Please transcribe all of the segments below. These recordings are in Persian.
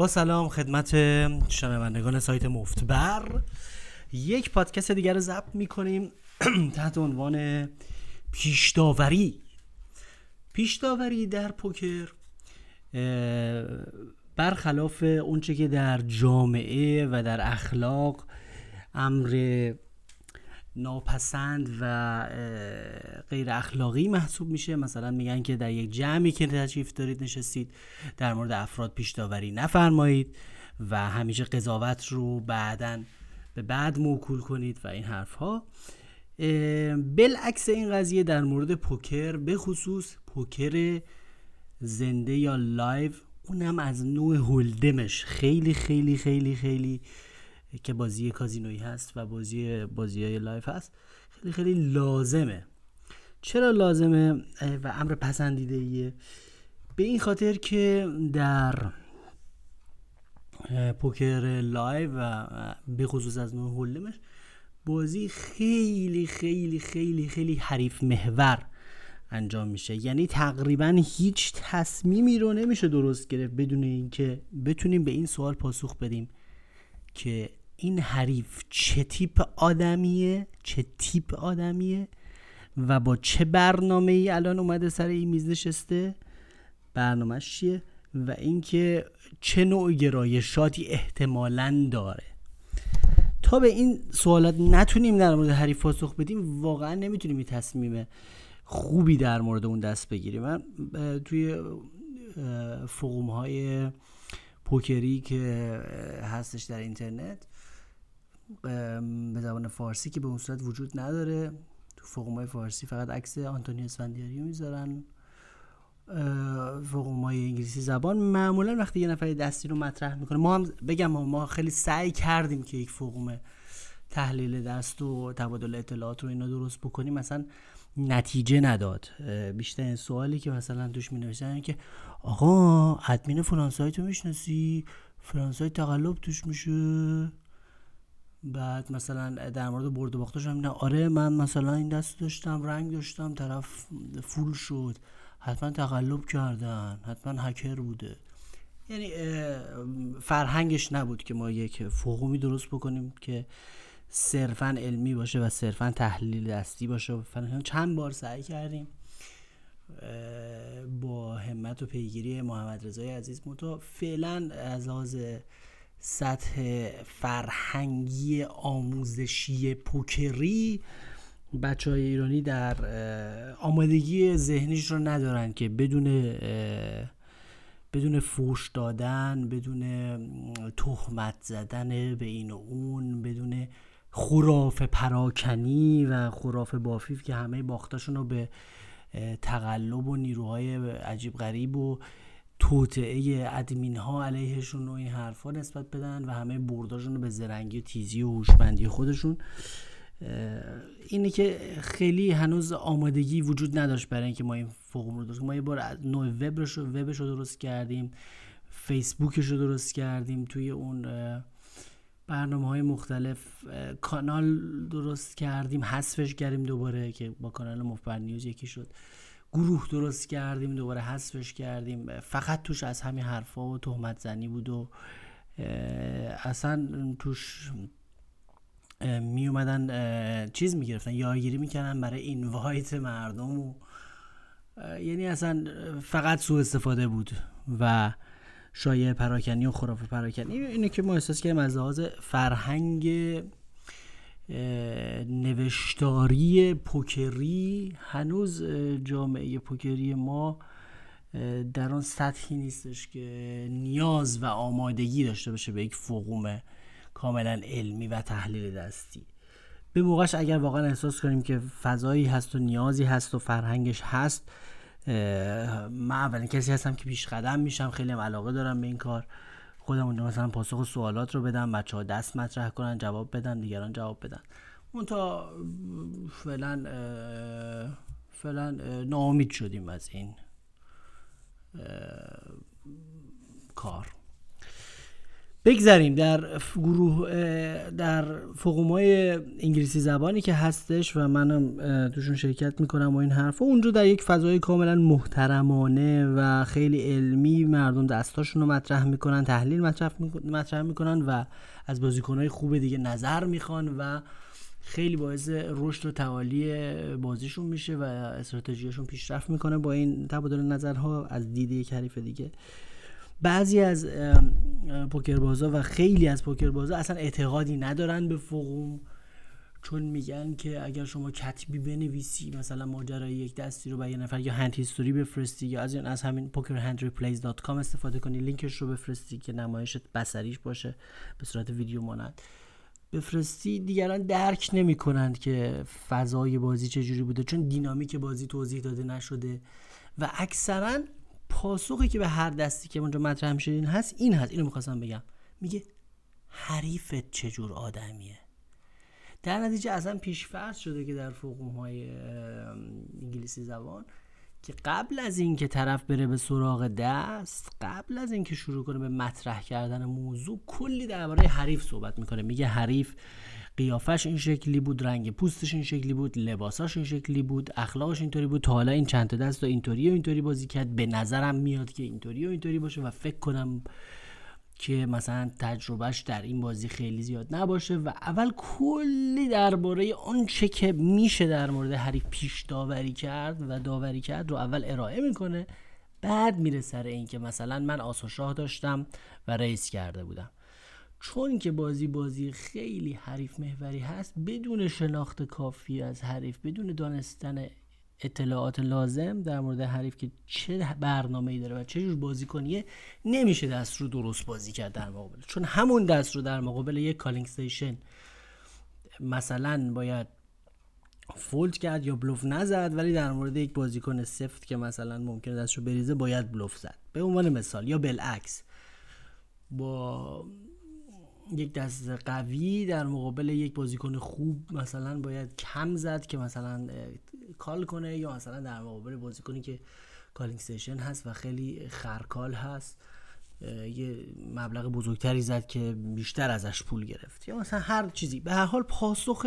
با سلام خدمت شنوندگان سایت مفتبر. یک پادکست دیگر رو ضبط می‌کنیم تحت عنوان پیشداوری. پیشداوری در پوکر برخلاف اونچه که در جامعه و در اخلاق امر ناپسند و غیر اخلاقی محسوب میشه. مثلا میگن که در یک جمعی که تشریف دارید نشستید در مورد افراد پیش داوری نفرمایید و همیشه قضاوت رو بعدا به بعد موکول کنید و این حرف ها بالعکس این قضیه در مورد پوکر به خصوص پوکر زنده یا live اونم از نوع hold'em ش. خیلی خیلی خیلی خیلی که بازی کازینویی هست و بازی بازی های live هست خیلی خیلی لازمه. چرا لازمه؟ و امر پسندیده ایه به این خاطر که در پوکر live و به خصوص از نوع hold'em ش بازی خیلی خیلی خیلی خیلی حریف محور انجام میشه. یعنی تقریبا هیچ تصمیمی رو نمیشه درست گرفت بدون اینکه بتونیم به این سوال پاسخ بدیم که این حریف چه تیپ آدمیه؟ چه تیپ آدمیه؟ و با چه برنامه ای الان اومده سر این میز نشسته؟ برنامهش چیه؟ و اینکه چه نوع گرایشاتی احتمالا داره. تا به این سوالات نتونیم در مورد حریف پاسخ بدیم واقعا نمی‌تونیم این تصمیم خوبی در مورد اون دست بگیریم. من توی فقوم های پوکری که هستش در اینترنت به زبان فارسی که به اون صورت وجود نداره. تو فقوم فارسی فقط عکس آنتونی اسفندیاری می‌ذارن. فقوم های انگلیسی زبان. معمولا وقتی یه نفر دستی رو مطرح می‌کنه ما هم بگم ما خیلی سعی کردیم که یک فقوم تحلیل دست و تبادل اطلاعات رو اینا درست بکنیم. مثلا نتیجه نداد. بیشتر سوالی که مثلا توش می که آقا ادمین فلان سایت رو می‌شناسی؟ فلان سایت تقلب توش میشه؟ بعد مثلا در مورد برد و باختش هم آره من مثلا این دست داشتم رنگ داشتم طرف فول شد. حتما تقلب کردن حتما هکر بوده. یعنی فرهنگش نبود که ما یک فقومی درست بکنیم که صرفا علمی باشه و صرفا تحلیل دستی باشه. چند بار سعی کردیم با همت و پیگیری محمد رضای عزیز. متو فعلا از لحاظ سطح فرهنگی آموزشی پوکری. بچه های ایرانی در آمادگی ذهنیش رو ندارن که بدون بدون فوش دادن بدون تهمت زدن به این و اون بدون خراف پراکنی و خراف بافیف که همه باختاشون رو به تقلب و نیروهای عجیب غریب و توطعه ادمین ها علیهشون و این حرفا نسبت بدن و همه برداشون رو به زرنگی و تیزی و هوشمندی خودشون. اینه که خیلی هنوز آمادگی وجود نداشت برای اینکه ما این فوقم رو درست ما یه بار نوع وبش رو وبش رو درست کردیم فیسبوکش رو درست کردیم توی اون برنامه های مختلف کانال درست کردیم حذفش کردیم دوباره که با کانال مفبر نیوز یکی شد. گروه درست کردیم دوباره حذفش کردیم. فقط توش از همین حرفا و تهمت زنی بود و اصلا توش می اومدن چیز می‌گرفتن یارگیری می‌کنن برای اینوایت مردم و یعنی اصلا فقط سوء استفاده بود و شایع پراکنی و خرافه پراکنی. اینه که ما احساس کردیم از لحاظ فرهنگ نوشتاری پوکری هنوز جامعه پوکری ما در آن سطحی نیستش که نیاز و آمادگی داشته باشه به یک فقوم کاملا علمی و تحلیل دستی. به موقعش اگر واقعا احساس کنیم که فضایی هست و نیازی هست و فرهنگش هست من اولین کسی هستم که پیش قدم میشم خیلی علاقه دارم به این کار. خودم اونجا مثلا پاسخ سوالات رو بدم بچه ها دست مطرح کنن جواب بدن دیگران جواب بدن. اون تا فعلا فعلا ناامید شدیم از این کار. بگذاریم در گروه در های انگلیسی زبانی که هستش و منم توشون شرکت می‌کنم و این حرف. و اونجا در یک فضای کاملا محترمانه و خیلی علمی مردم دستاشون رو مطرح می‌کنن تحلیل مطرح می‌کنن و از بازیکنهای خوب دیگه نظر می‌خوان و خیلی باعث رشد و توالی بازیشون میشه و استراتژیشون پیشرفت می‌کنه با این تبادل نظرها از دید یک حریف دیگه. بعضی از پوکربازا و خیلی از پوکربازا اصلا اعتقادی ندارن به فقوم چون میگن که اگر شما کتبی بنویسی مثلا ماجرای یک دستی رو به یه نفر یا هند هیستوری بفرستی یا از این از همین pokerhandreplays.com استفاده کنی لینکش رو بفرستی که نمایشت بسریش باشه به صورت ویدیو مانند. بفرستی دیگران درک نمی کنند که فضای بازی چجوری بوده چون دینامیک بازی توضیح داده نشده و اکثرا پاسخی که به هر دستی که اونجا مطرح میشه این هست این هست. اینو می‌خواستم بگم. میگه حریفت چجور آدمیه؟ در نتیجه اصلا پیشفرض شده که در فقوم های انگلیسی زبان که قبل از اینکه طرف بره به سراغ دست قبل از اینکه شروع کنه به مطرح کردن موضوع کلی درباره حریف صحبت می‌کنه. میگه حریف قیافش این شکلی بود رنگ پوستش این شکلی بود لباساش این شکلی بود اخلاقش اینطوری بود. تا حالا این چند تا دست اینطوری و اینطوری بازی کرد. به نظرم میاد که اینطوری و اینطوری باشه و فکر کنم که مثلا تجربهش در این بازی خیلی زیاد نباشه. و اول کلی درباره چه که میشه در مورد حریف پیش داوری کرد و داوری کرد رو اول ارائه می‌کنه. بعد میره سر این که مثلا من آسو شاه داشتم و raise کرده بودم. چون که بازی بازی خیلی حریف محوری هست بدون شناخت کافی از حریف بدون دانستن اطلاعات لازم در مورد حریف که چه برنامه ای داره و چه جور بازی کنیه نمیشه دست رو درست بازی کرد در مقابل. چون همون دست رو در مقابل یک calling station مثلا باید fold کرد یا بلوف نزد ولی در مورد یک بازیکن سفت که مثلا ممکنه دست رو بریزه باید بلوف زد. به عنوان مثال یا بالعکس با یک دست قوی در مقابل یک بازیکن خوب مثلا باید کم زد که مثلا call کنه یا مثلا در مقابل بازیکنی که calling station هست و خیلی خر call هست یه مبلغ بزرگتری زد که بیشتر ازش پول گرفت. یا مثلا هر چیزی. به هر حال پاسخ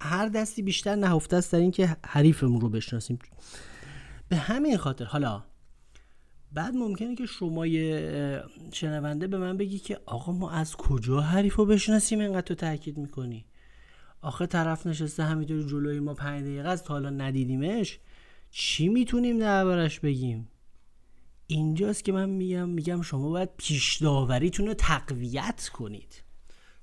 هر دستی بیشتر نهفته است در اینکه حریفمون رو بشناسیم. به همین خاطر حالا بعد ممکنه که شما شنونده به من بگی که آقا ما از کجا حریف رو بشناسیم اینقدر تو تاکید می‌کنی؟ آخه طرف نشسته همینطوری جلوی ما پنج دقیقه از تا حالا ندیدیمش. چی می‌تونیم دربارش بگیم؟ اینجاست که من میگم میگم شما باید پیش داوریتون رو تقویت کنید.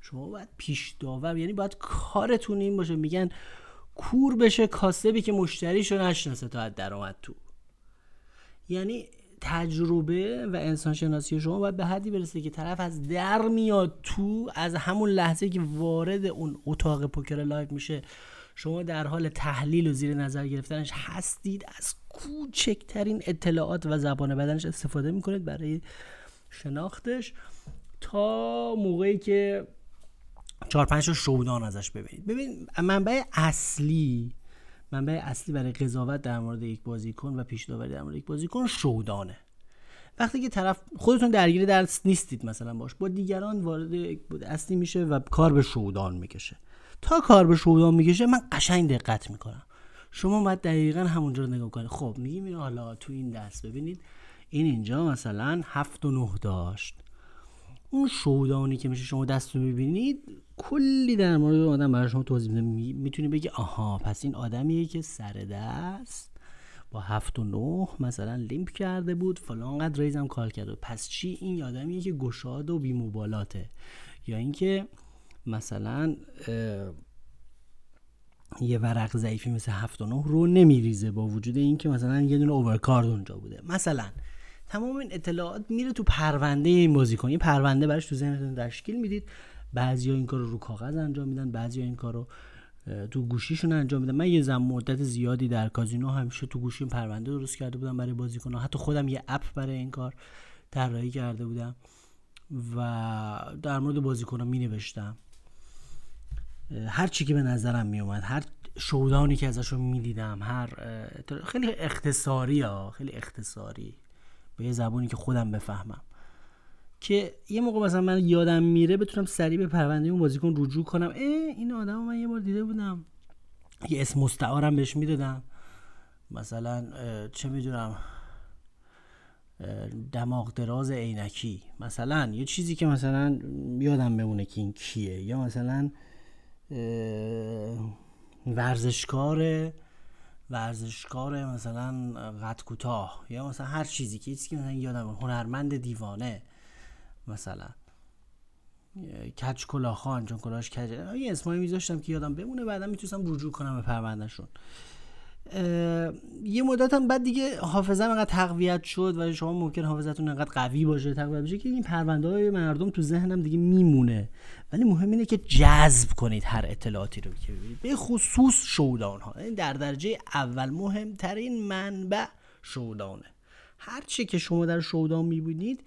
شما باید پیش داور یعنی باید کارتون این باشه. میگن کور بشه کاسبی که مشتریشو نشناسه تا از درآمد تو. یعنی تجربه و انسان شناسی شما باید به حدی برسه که طرف از در میاد تو از همون لحظه که وارد اون اتاق پوکر live میشه شما در حال تحلیل و زیر نظر گرفتنش هستید. از کوچکترین اطلاعات و زبان بدنش استفاده می‌کنید برای شناختش تا موقعی که چهار پنج showdown ازش ببینید. ببین منبع اصلی منبع اصلی برای قضاوت در مورد یک بازیکن و پیش داوری در مورد یک بازیکن شودانه. وقتی که طرف خودتون درگیر درس نیستید مثلا باش با دیگران وارد اصلی میشه و کار به شودان می‌کشه. تا کار به شودان می‌کشه من قشنگ دقت می‌کنم. شما باید دقیقا همونجا رو نگاه کنید. خب میگیم حالا تو این دست ببینید. این اینجا مثلا هفت و نه داشت. اون شودانی که میشه شما دست رو می‌بینید کلی در مورد آدم برای شما توضیح میده. می‌تونی بگی آها پس این آدمیه که سر دست با هفت و نه مثلا لیمپ کرده بود فلان قدر ریزم کار کرده پس چی؟ این آدمیه که گشاد و بیموبالاته یا اینکه مثلا یه ورق ضعیفی مثل هفت و نه رو نمیریزه با وجود اینکه مثلا یه دونه اوورکارد اونجا بوده. مثلا تمام این اطلاعات میره تو پرونده این بازیکن. این پرونده براش تو ذهنتون تشکیل می‌دید. بعضیا این کار رو رو کاغذ انجام میدن بعضیا این کار رو تو گوشیشون انجام میدن. من یه زم مدت زیادی در کازینو همیشه تو گوشیم پرونده درست کرده بودم برای بازیکن‌ها. حتی خودم یه اپ برای این کار طراحی کرده بودم و در مورد بازیکن‌ها می نوشتم هر چی که به نظرم می اومد هر شودانی که ازشون می‌دیدم هر خیلی اختصاری ها خیلی اختصاری. به یه زبانی که خودم بفهمم. که یه موقع مثلا من یادم میره بتونم سریع به پرونده اون بازیکن رجوع کنم. اه این آدم من یه بار دیده بودم. یه اسم مستعارم بهش می‌دادم مثلا چه می‌دونم دماغ دراز عینکی. مثلا یه چیزی که مثلا یادم بمونه که این کیه. یا مثلا ورزشکار ورزشکار مثلا قد کوتاه یا مثلا هر چیزی که چیزی که مثلا یادم هنرمند دیوانه مثلا کج کلاخان چون کلاش کج یه اسمایی میذاشتم که یادم بمونه بعدا می‌تونستم رجوع کنم به پروندهشون. یه مدت هم بعد دیگه حافظم انقدر تقویت شد و شما ممکن حافظتون انقدر قوی باشه تقویت بشه که این پرونده های مردم تو ذهنم دیگه میمونه. ولی مهم اینه که جذب کنید هر اطلاعاتی رو که ببینید. به خصوص شودان ها در درجه اول مهمترین منبع showdown ه هر چی که شما در showdown می‌بینید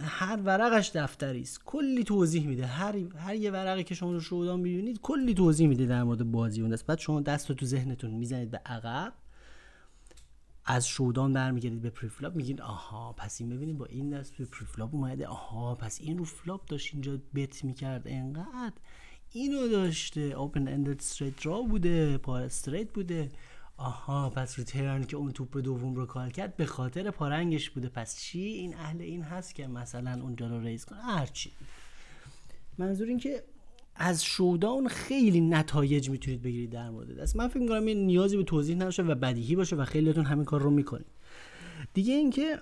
هر ورقش دفتری است. کلی توضیح میده. هر هر یه ورقی که شما رو showdown می‌بینید کلی توضیح میده در مورد بازی اون دست. بعد شما دست رو تو ذهنتون می‌زنید به عقب. از showdown برمیگردید به preflop. میگین آها پس این ببینید با این دست به preflop اومده. آها پس این رو flop داشت اینجا bet می‌کرد. انقدر اینو داشته. open-ended straight draw بوده پار straight بوده. آها پس ریترن که اون توپ دوم رو کار کرد به خاطر پارنگش بوده. پس چی؟ این اهل این هست که مثلا اونجا رو ریز کنه. هرچی. منظور این که از شودان خیلی نتایج می‌تونید بگیرید در مورد دست. من فکر می‌کنم این نیازی به توضیح نباشه و بدیهی باشه و خیلیتون همین کار رو می‌کنید. دیگه اینکه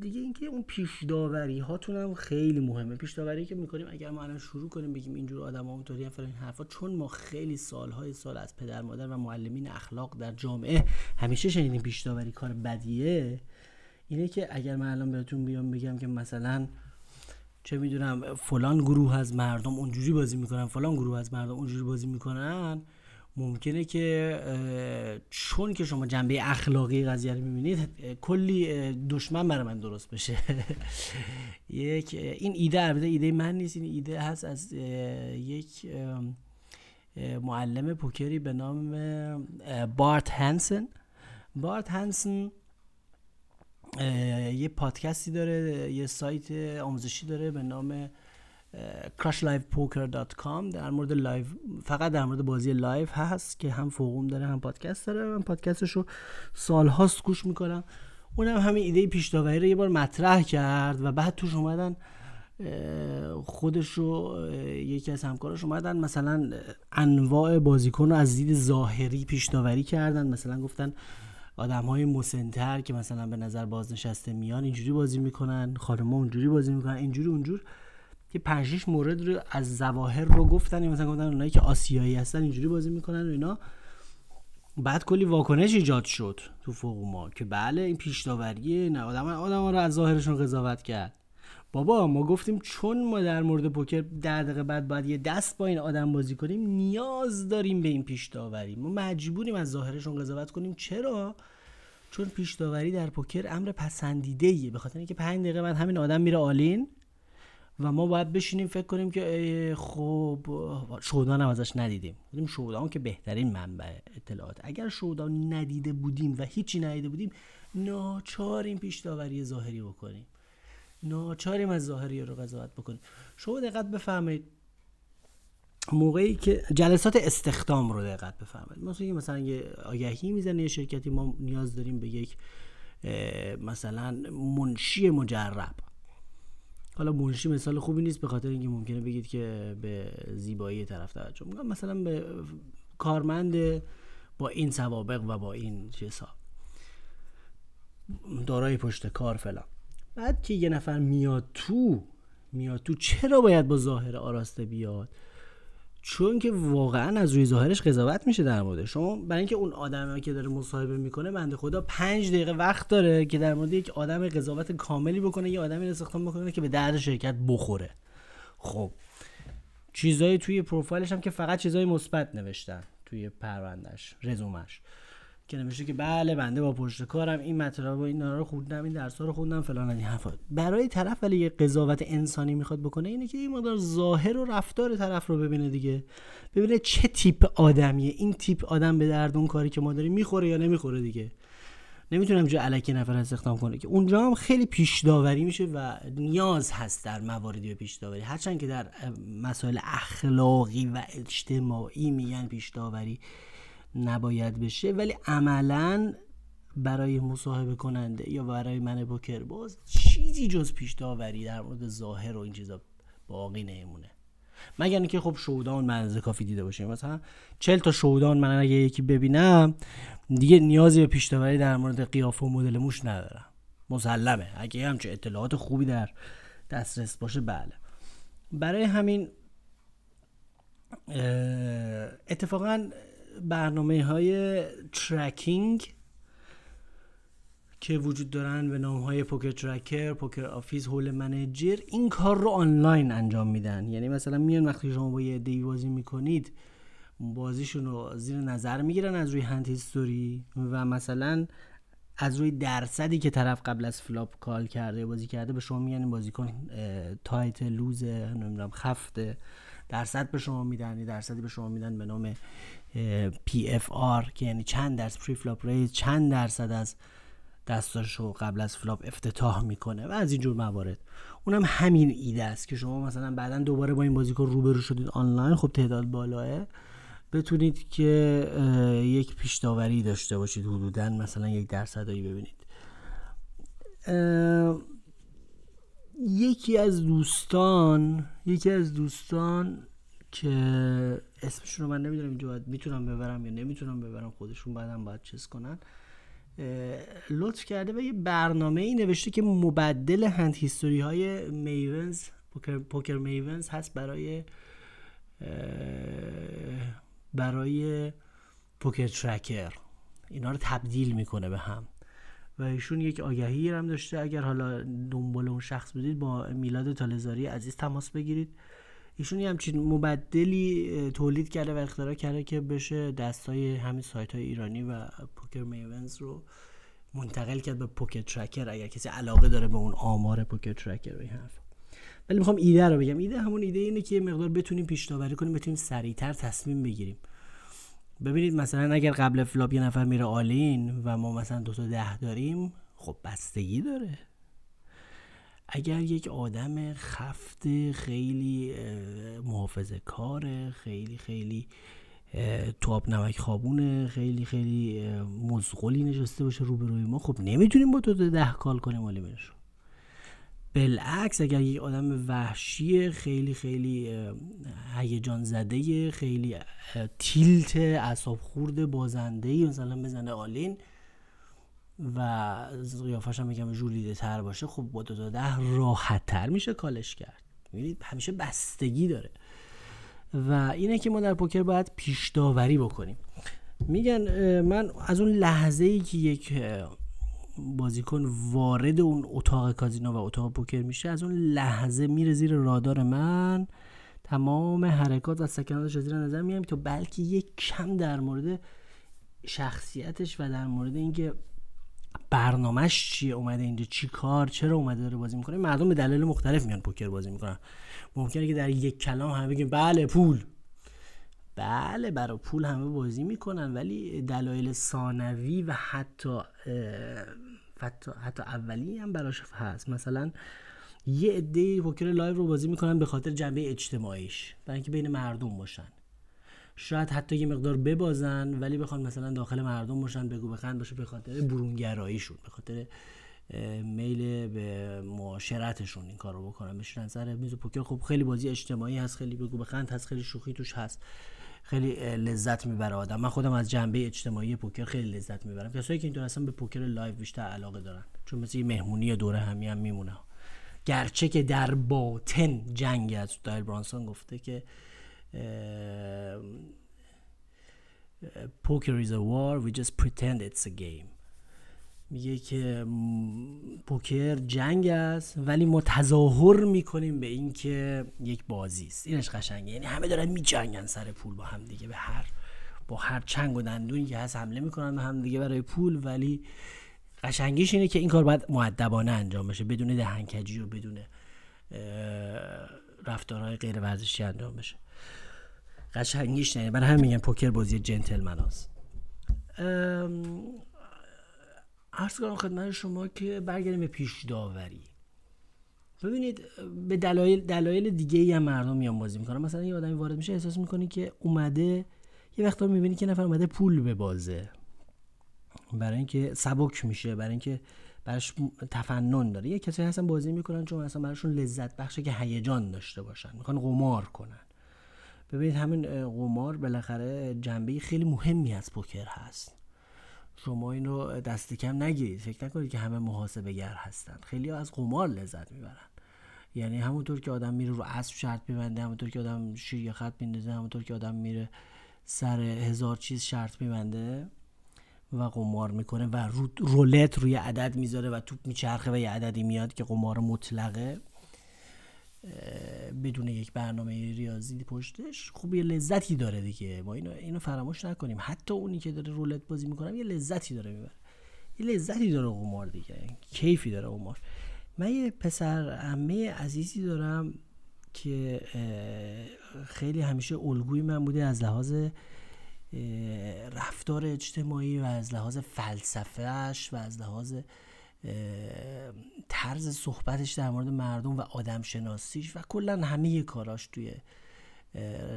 دیگه اینکه اون پیش داوری هاتون هم خیلی مهمه. پیش داوری که می‌کنیم اگر ما الان شروع کنیم بگیم اینجور آدم ها اونطوری هم فلان حرفا چون ما خیلی سالهای سال از پدر مادر و معلمین اخلاق در جامعه همیشه شنیدیم پیش داوری کار بدیه اینه که اگر من الان بهتون بیام بگم که مثلا چه می‌دونم فلان گروه از مردم اونجوری بازی می‌کنن فلان گروه از مردم اونجوری بازی می‌کنن ممکنه که چون که شما جنبه اخلاقی قضیه رو می‌بینید کلی دشمن برای من درست بشه. یک این ایده البته ایده من نیست این ایده هست از یک معلم پوکری به نام بارت هنسن. بارت هنسن یه پادکستی داره یه سایت آموزشی داره به نام crushlivepoker.com در مورد live فقط در مورد بازی live هست که هم forum داره هم پادکست داره. من پادکستش رو سالهاست گوش می‌کنم. اونم همین ایده پیش رو یه بار مطرح کرد و بعد توش اومدن خودش رو یکی از همکاراش اومدن مثلا انواع بازیکن رو از دید ظاهری پیش کردن. مثلا گفتن آدم های مسنتر که مثلا به نظر بازنشسته میان اینجوری بازی می‌کنن خانم اونجوری بازی می‌کنن اینجوری اونجور. که پنج مورد رو از زواهر رو گفتن مثلا گفتن اونایی که آسیایی هستن اینجوری بازی می‌کنن و اینا. بعد کلی واکنش ایجاد شد تو فوق ما که بله این پیش داوریه نه آدم آدم رو از ظاهرشون قضاوت کرد. بابا ما گفتیم چون ما در مورد پوکر در دقیقه بعد باید یه دست با این آدم بازی کنیم نیاز داریم به این پیش داوری ما مجبوریم از ظاهرشون قضاوت کنیم. چرا؟ چون پیش داوری در پوکر امر پسندیده ایه به خاطر اینکه 5 دقیقه بعد همین آدم میره آلین و ما باید بشینیم فکر کنیم که خب شودان هم ازش ندیدیم. بودیم شودان که بهترین منبع اطلاعات. اگر شودان ندیده بودیم و هیچی ندیده بودیم ناچاریم پیش داوری ظاهری بکنیم. ناچاریم از ظاهری رو قضاوت بکنیم. شما دقت بفهمید موقعی که جلسات استخدام رو دقت بفهمید مثلا مثلا یه آگهی می‌زنه یه شرکتی ما نیاز داریم به یک مثلا منشی مجرب. حالا منشی مثال خوبی نیست به خاطر اینکه ممکنه بگید که به زیبایی طرف توجه می‌کنم. مثلا به کارمند با این سوابق و با این حساب دارای پشت کار فلان. بعد که یه نفر میاد تو میاد تو چرا باید با ظاهر آراسته بیاد؟ چون که واقعا از روی ظاهرش قضاوت میشه در مورد. شما برای اینکه اون آدمی که داره مصاحبه می‌کنه بنده خدا پنج دقیقه وقت داره که در مورد یک آدم قضاوت کاملی بکنه یه آدمی استخدام بکنه که به درد شرکت بخوره. خب چیزایی توی پروفایلش هم که فقط چیزای مثبت نوشتن توی پروندهش رزومش که نمیشه که بله بنده با پشت کارم این مطلب و این رو خوندم این درس رو خوندم فلان این حرفا. برای طرف ولی یه قضاوت انسانی می‌خواد بکنه اینه که این مقدار ظاهر و رفتار طرف رو ببینه دیگه. ببینه چه تیپ آدمیه. این تیپ آدم به درد اون کاری که ما داریم می‌خوره یا نمی‌خوره دیگه. نمی‌تونم جا علکی نفر استخدام کنه که اونجا هم خیلی پیش داوری میشه و نیاز هست در مواردی به پیش داوری هرچند که در مسائل اخلاقی و اجتماعی میگن پیش داوری نباید بشه ولی عملا برای مصاحبه کننده یا برای من بوکر باز چیزی جز پیش داوری در مورد ظاهر و این چیزا باقی نمونه. مگر اینکه خب شودان منزه کافی دیده باشیم مثلا چل تا شودان من اگه یکی ببینم دیگه نیازی به پیش داوری در مورد قیافه و مدل موش ندارم. مسلمه. اگه همچه اطلاعات خوبی در دسترس باشه بله. برای همین اتفاقا برنامه های tracking که وجود دارن به نام های Poker Tracker، Poker Office، Hold'em Manager این کار رو آنلاین انجام میدن. یعنی مثلا میان وقتی شما با یه عده بازی می‌کنید بازیشون رو زیر نظر می‌گیرن از روی hand history و مثلا از روی درصدی که طرف قبل از flop call کرده بازی کرده به شما میگن بازیکن tight loose نمی‌دونم خفته. درصد به شما میدن درصدی به شما میدن به نام PFR که یعنی چند درصد preflop raise چند درصد از دستاشو قبل از flop افتتاح می‌کنه و از اینجور موارد. اونم همین ایده است که شما مثلا بعدا دوباره با این بازیکن روبرو شدید آنلاین. خب تعداد بالاست. بتونید که یک پیش داوری داشته باشید. حدودا مثلا یک درصدایی ببینید. یکی از دوستان یکی از دوستان که اسمشون رو من نمی‌دونم اینجا باید می‌تونم ببرم یا نمی‌تونم ببرم خودشون بعدم باید چیز کنن. لطف کرده و یه برنامه ای نوشته که مبدل هند هیستوری های میونز پوکر, پوکر میونز هست برای برای پوکر ترکر اینا رو تبدیل می‌کنه به هم. و ایشون یک آگهی هم داشته. اگر حالا دنبال اون شخص بودید با میلاد تالزاری عزیز تماس بگیرید. ایشون همچین مبدلی تولید کرده و اختراع کرده که بشه دستای همین سایت های ایرانی و پوکر میونز رو منتقل کرد به پوکر ترکر اگر کسی علاقه داره به اون آمار پوکر ترکر و این حرف. ولی می‌خوام ایده رو بگم. ایده همون ایده اینه که مقدار بتونیم پیش کنیم بتونیم سریعتر تصمیم بگیریم. ببینید مثلا اگر قبل flop یه نفر میره all in و ما مثلا دو تا ده داریم خب بستگی داره. اگر یک آدم خفت خیلی محافظه کاره خیلی خیلی تو آب نمک خوابونده خیلی خیلی مزغلی نشسته باشه روبروی ما خب نمی‌تونیم با دو ده call کنیم رو بالعکس اگر یک آدم وحشی خیلی خیلی هیجان زده خیلی تیلت اعصاب خورده بازنده مثلا بزنه آلین و قیافش هم یکم ژولیده تر باشه خب با دو تا ده راحت تر میشه کالش کرد. می‌بینید همیشه بستگی داره. و اینه که ما در پوکر باید پیش داوری بکنیم. میگن من از اون لحظه ای که یک بازیکن وارد اون اتاق کازینو و اتاق پوکر میشه از اون لحظه میره زیر رادار من. تمام حرکات و سکناتش زیر نظر میام تا بلکه یک کم در مورد شخصیتش و در مورد اینکه برنامهش چیه؟ اومده اینجا چی کار؟ چرا اومده داره بازی می‌کنه؟ مردم به دلایل مختلف میان پوکر بازی می‌کنن. ممکنه که در یک کلام همه بگیم بله پول. بله برای پول همه بازی می‌کنن ولی دلایل ثانوی و حتی حتی, حتی اولی هم براش هست. مثلا یه عده پوکر live رو بازی می‌کنن به خاطر جنبه اجتماعیش. برای اینکه بین مردم باشن. شاید حتی یه مقدار ببازن ولی بخوان مثلا داخل مردم باشن بگو بخند باشه به خاطر برونگراییشون به خاطر میل به معاشرتشون این کار رو بکنن. بشینن سر میز پوکر. خب خیلی بازی اجتماعی هست خیلی بگو بخند هست خیلی شوخی توش هست. خیلی لذت می‌بره آدم. من خودم از جنبه اجتماعی پوکر خیلی لذت می‌برم. کسایی که اینطور اصلا به پوکر live بیشتر علاقه دارن. چون مثل یه مهمونی دوره همی هم میمونه. گرچه که در باطن جنگ از دایل برانسون گفته که poker is a war we just pretend it's a game. میگه که پوکر جنگ است ولی ما تظاهر می‌کنیم به اینکه یک بازی است. اینش قشنگه. یعنی همه دارن میجنگن سر پول با هم دیگه به هر با هر چنگ و دندونی که هست حمله می‌کنن به هم دیگه برای پول. ولی قشنگیش اینه که این کار باید معدبانه انجام بشه بدون دهنکجی و بدون رفتارهای غیر ورزشی انجام بشه. قشنگیش نه. برای همین میگن پوکر بازی جنتلمن هست عرض کنم خدمت شما که برگردیم به پیش داوری ببینید به دلایل دلایل دیگه ای هم مردم میان بازی می‌کنن. مثلا یه آدمی وارد میشه احساس می‌کنی که اومده یه وقتا می‌بینی که نفر اومده پول به بازه. برای اینکه سبک میشه برای اینکه براش تفنن داره. یه کسی هستن بازی می‌کنن چون مثلا براشون لذت بخشه که هیجان داشته باشن. می‌خوان قمار کنن. ببینید همین قمار بالاخره جنبه خیلی مهمی از پوکر هست. شما این رو دست کم نگیرید. فکر نکنید که همه محاسبه گر هستن. خیلی از قمار لذت می‌برن. یعنی همونطور که آدم میره رو اسب شرط میبنده همونطور که آدم شیر خط میندازه همونطور که آدم میره سر هزار چیز شرط میبنده و قمار می‌کنه و رولت روی عدد می‌ذاره و توپ میچرخه و یه عددی میاد که قمار مطلقه. بدون یک برنامه ریاضی پشتش خوب یه لذتی داره دیگه. ما اینو اینو فراموش نکنیم. حتی اونی که داره رولت بازی می‌کنه یه لذتی داره می‌بره. یه لذتی داره قمار دیگه. کیفی داره قمار. من یه پسر عمه عزیزی دارم که خیلی همیشه الگوی من بوده از لحاظ رفتار اجتماعی و از لحاظ فلسفهش و از لحاظ طرز صحبتش در مورد مردم و آدم شناسیش و کلا همه کاراش توی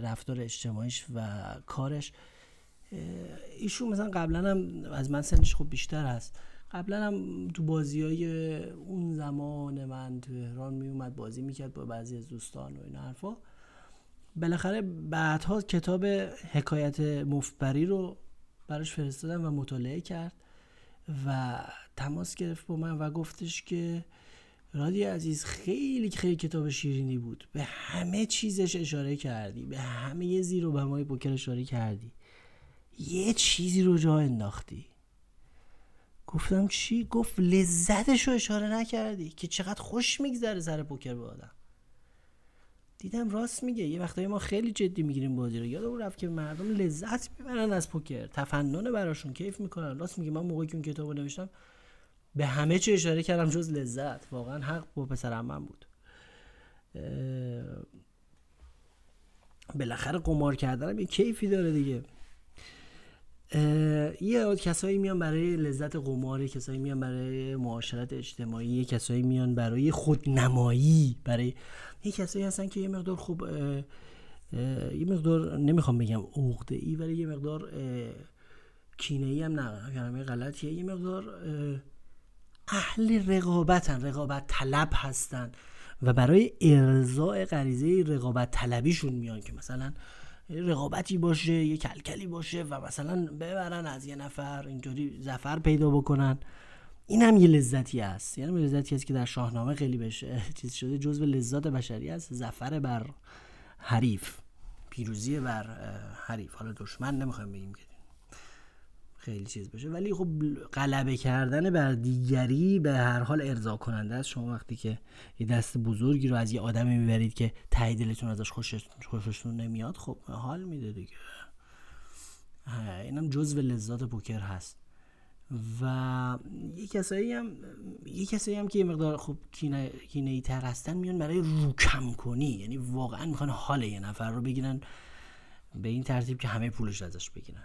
رفتار اجتماعیش و کارش. ایشون مثلا قبلا هم از من سنش خوب بیشتر هست. قبلا هم تو بازی های اون زمان من تو تهران می اومد بازی می‌کرد با بعضی از دوستان و این حرفا. بالاخره بعدها کتاب حکایت مفبری رو براش فرستادم و مطالعه کرد. و تماس گرفت با من و گفتش که رادی عزیز خیلی خیلی کتاب شیرینی بود. به همه چیزش اشاره کردی. به همه زیر و بمای پوکر اشاره کردی. یه چیزی رو جا انداختی. گفتم چی؟ گفت لذتش رو اشاره نکردی که چقدر خوش میگذره سر پوکر به آدم. دیدم راست میگه. یه وقتایی ما خیلی جدی می‌گیریم بازی رو. یادم رفت که مردم لذت می‌برن از پوکر. تفنن براشون کیف می‌کنن. راست میگه. من موقعی که اون کتابو نوشتم به همه چی اشاره کردم جز لذت. واقعا حق با پسرم من بود. بالاخره قمار کردنم یه کیفی داره دیگه. یه کسایی میان برای لذت قمار کسایی میان برای معاشرت اجتماعی کسایی میان برای خودنمایی برای یه کسایی هستن که یه مقدار خوب یه مقدار نمی‌خوام بگم عقده ای ولی یه مقدار کینه ای هم نه کلمه غلطیه. یه مقدار اهل رقابتن رقابت طلب هستن و برای ارضاء غریزه رقابت طلبیشون میان که مثلا رقابتی باشه یه کلکلی باشه و مثلا ببرن از یه نفر اینطوری زفر پیدا بکنن. این هم یه لذتی است. یعنی لذتی است که در شاهنامه خیلی بشه چیز شده جزو لذات بشری است زفر بر حریف. پیروزی بر حریف. حالا دشمن نمی‌خوایم بگیم که خیلی چیز باشه. ولی خب غلبه کردن بر دیگری به هر حال ارضا کننده است. شما وقتی که یه دست بزرگی رو از یه آدمی می‌برید که تایی دلتون ازش خوششون نمیاد خب حال میده دیگه. اینم جزو لذات پوکر هست. و یه کسایی هم یه کسایی هم که یه مقدار خب کینه ای تر هستن میان برای روکم کنی یعنی واقعا می‌خوان حال یه نفر رو بگیرن به این ترتیب که همه پولش ازش بگیرن.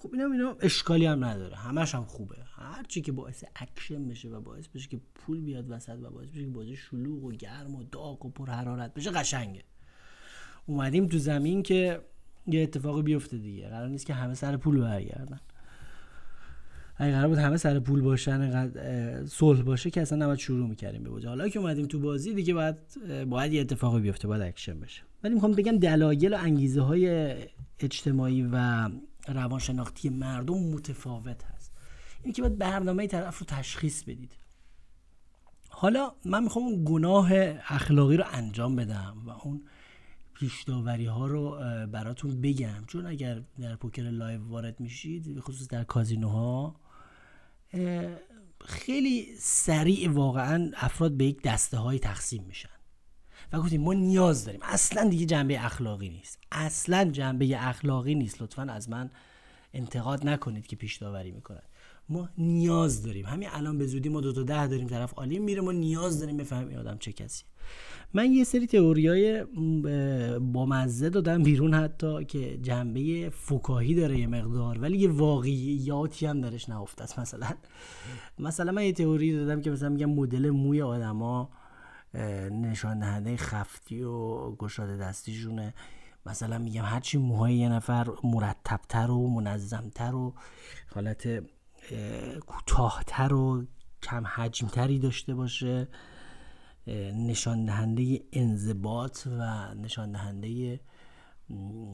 خب اینا اینا اشکالی هم نداره. همش هم خوبه. هر چی که باعث اکشن بشه و باعث بشه که پول بیاد وسط و باعث بشه که بازی شلوغ و گرم و داغ و پر حرارت بشه قشنگه. اومدیم تو زمین که یه اتفاقی بیفته دیگه. قرار نیست که همه سر پول برگردن. اگه قرار بود همه سر پول باشن صلح باشه که اصلا نباید شروع می‌کردیم به بازی. حالا که اومدیم تو بازی دیگه باید باید یه اتفاقی بیفته باید اکشن بشه. ولی می‌خوام بگم دلایل و انگیزه های اجتماعی و روانشناختی مردم متفاوت هست. اینی که باید برنامه طرف رو تشخیص بدید. حالا من می‌خوام اون گناه اخلاقی رو انجام بدم و اون پیشداوری ها رو براتون بگم. چون اگر در پوکر live وارد میشید خصوص در کازینوها خیلی سریع واقعا افراد به یک دسته های تقسیم میشن. و گفتیم ما نیاز داریم. اصلا دیگه جنبه اخلاقی نیست. اصلا جنبه اخلاقی نیست. لطفا از من انتقاد نکنید که پیش داوری می‌کنن. ما نیاز داریم. همین الان به زودی ما دو تا ده داریم طرف عالی میره ما نیاز داریم بفهمیم آدم چه کسی من یه سری تئوریای با مزه دادم بیرون حتی که جنبه فکاهی داره یه مقدار ولی یه واقعیاتی هم درش نهفته است مثلا. مثلا من یه تئوری دادم که مثلا میگم مدل موی آدما نشان دهنده خفتی و گشاده دستیشونه. مثلا میگم هرچی موهای یه نفر مرتبتر و منظمتر و حالت کوتاهتر و کم حجمتری داشته باشه نشان دهنده انضباط و نشان دهنده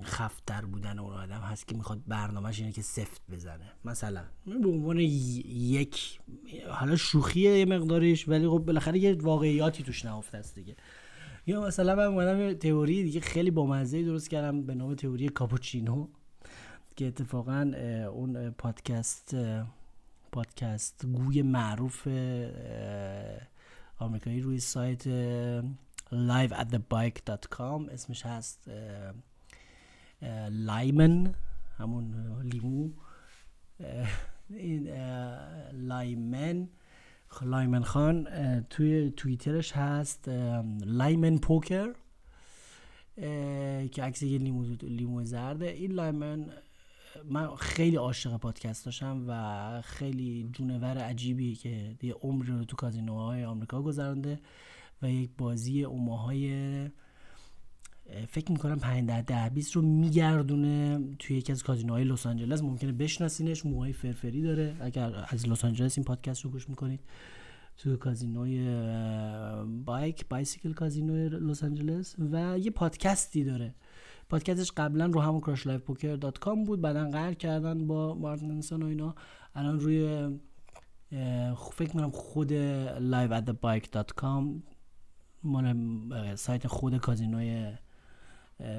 خفتر بودن اون آدم هست که می‌خواد برنامهش اینه که سفت بزنه. مثلا به عنوان یک حالا شوخیه یه مقدارش ولی خب بالاخره یه واقعیاتی توش نهفته است دیگه. یا مثلا من اومدم تئوری دیگه خیلی بامزه درست کردم به نام تئوری کاپوچینو که اتفاقا اون پادکست پادکست گوی معروف آمریکایی روی سایت liveatthebike.com اسمش هست. لایمن همون لیمو این لایمن لایمن خان توی توییترش هست لایمن پوکر که عکس یه لیمو, لیمو زرده. این لایمن من خیلی عاشق پادکست داشتم و خیلی جونور عجیبی که یه عمری رو تو کازینوهای آمریکا گذرانده و یک بازی اوماهای فکر می‌کنم 5 ده ده 20 رو میگردونه توی یکی از کازینوهای لس آنجلس. ممکنه بشناسینش موهای فرفری داره. اگر از لس آنجلس این پادکست رو گوش می‌کنید. تو کازینوی Bike Bicycle Casino ی لس آنجلس و یه پادکستی داره. پادکستش قبلا رو همون Crush Live dot بود. بعدا قهر کردن با بارت هنسون و اینا. الان روی فکر کنم خود The Bike dot com مال سایت خود کازینوی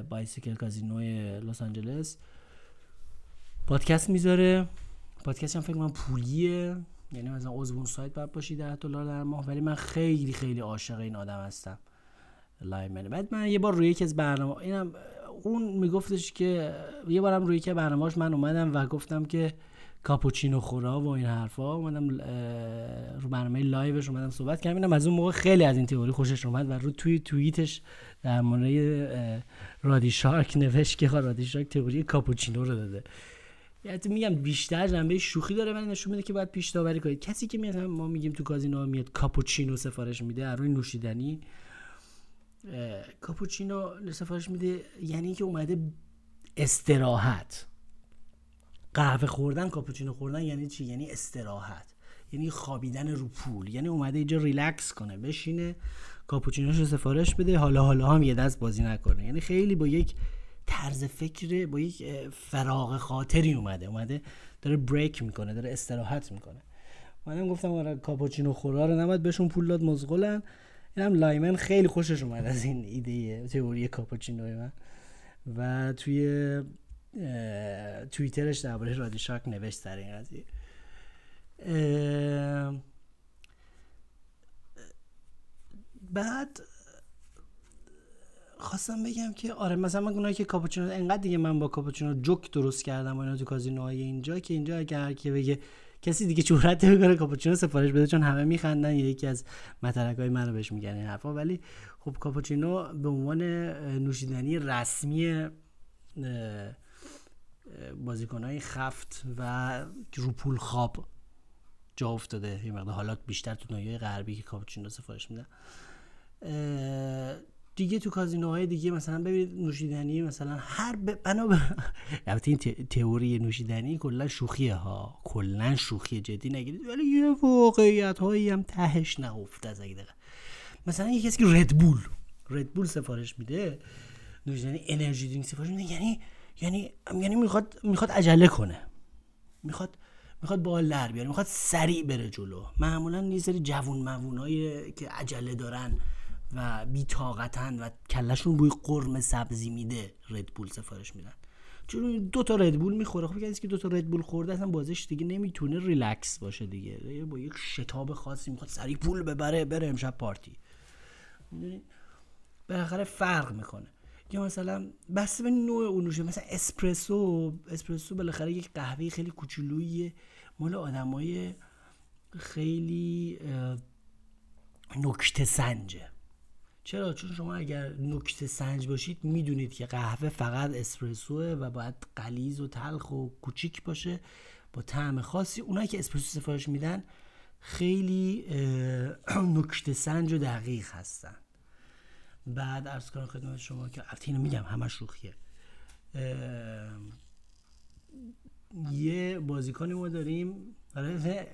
Bicycle Casino ی لس آنجلس. پادکست می‌ذاره. پادکست هم فکر کنم پولیه. یعنی مثلا عضو اون سایت باید باشی 10 دلار در ماه. ولی من خیلی خیلی عاشق این آدم هستم. لایمن. بعد من یه بار روی یکی از برنامه اینم اون میگفتش که یه بارم روی که برنامه‌اش من اومدم و گفتم که کاپوچینو خورا و این حرفا. اومدم رو برنامه live ش اومدم صحبت کردم. از اون موقع خیلی از این تئوری خوشش اومد و رو توی توییتش در مورد رادی شارک نوشت که رادی شارک تئوری کاپوچینو رو داده. یعنی میگم بیشتر جنبه شوخی داره ولی نشون میده که باید پیش داوری کنید کسی که میاد ما میگیم تو کازینو میاد کاپوچینو سفارش میده روی نوشیدنی. کاپوچینو سفارش میده یعنی که اومده استراحت. قهوه خوردن کاپوچینو خوردن یعنی چی؟ یعنی استراحت. یعنی خوابیدن رو پول. یعنی اومده اینجا ریلکس کنه بشینه کاپوچینوش رو سفارش بده حالا حالا هم یه دست بازی نکنه. یعنی خیلی با یک طرز فکر با یک فراغ خاطری اومده. اومده داره بریک می‌کنه داره استراحت می‌کنه. منم گفتم آره کاپوچینو خورا رو نباید بهشون پول داد مزغلن. اینم لایمن خیلی خوشش اومد از این ایده تئوری کاپوچینو من. و توی توییترش درباره رادی شاک نوشت سر این قضیه. بعد خواستم بگم که آره مثلا من اونایی که کاپوچینو انقدر دیگه من با کاپوچینو جوک درست کردم و اینا تو کازینوهای اینجا که اینجا اگر هر کی بگه کسی دیگه جرأت نمی‌کنه کاپوچینو سفارش بده چون همه میخندن یکی از های منو بهش میگن این حرفا. ولی خب کاپوچینو به عنوان نوشیدنی رسمی های خفت و روپول خواب جا افتاده. یه مقدار حالات بیشتر تو دنیای غربی که کاپوچینو سفارش میدن دیگه تو کازینوهای دیگه مثلا ببینید نوشیدنی مثلا هر بنا به البته این تئوری نوشیدنی کلا شوخیه ها. کلا شوخی جدی نگیرید ولی یه واقعیت هایی هم تهش نهفته از اگه مثلا یه کسی که ردبول ردبول سفارش میده نوشیدنی انرژی درینک سفارش میده یعنی یعنی یعنی می‌خواد می‌خواد عجله کنه. می‌خواد می‌خواد بال در بیاره می‌خواد سریع بره جلو. معمولا یه سری جوون موونایی که عجله دارن و بیتاقتن و کلشون بوی قرم سبزی میده ردبول سفارش میدن. چون دو تا ردبول می‌خوره. خب کسی که دو تا ردبول خورده اصلا بازش دیگه نمی‌تونه ریلکس باشه دیگه. با یک شتاب خاصی می‌خواد سریع پول ببره بره امشب پارتی. می‌دونی؟ بالاخره فرق می‌کنه. یا مثلا بسته به نوع اون مثلا اسپرسو اسپرسو بالاخره یک قهوه خیلی کوچولویی مال آدمای خیلی نکته سنجه. چرا؟ چون شما اگر نکته سنج باشید می‌دونید که قهوه فقط اسپرسوه و باید قلیز و تلخ و کوچیک باشه با طعم خاصی. اونایی که اسپرسو سفارش میدن خیلی نکته سنج و دقیق هستن. بعد ارز کنم خدمت شما که اینو میگم همش شوخیه. یه بازیکنی ما داریم آره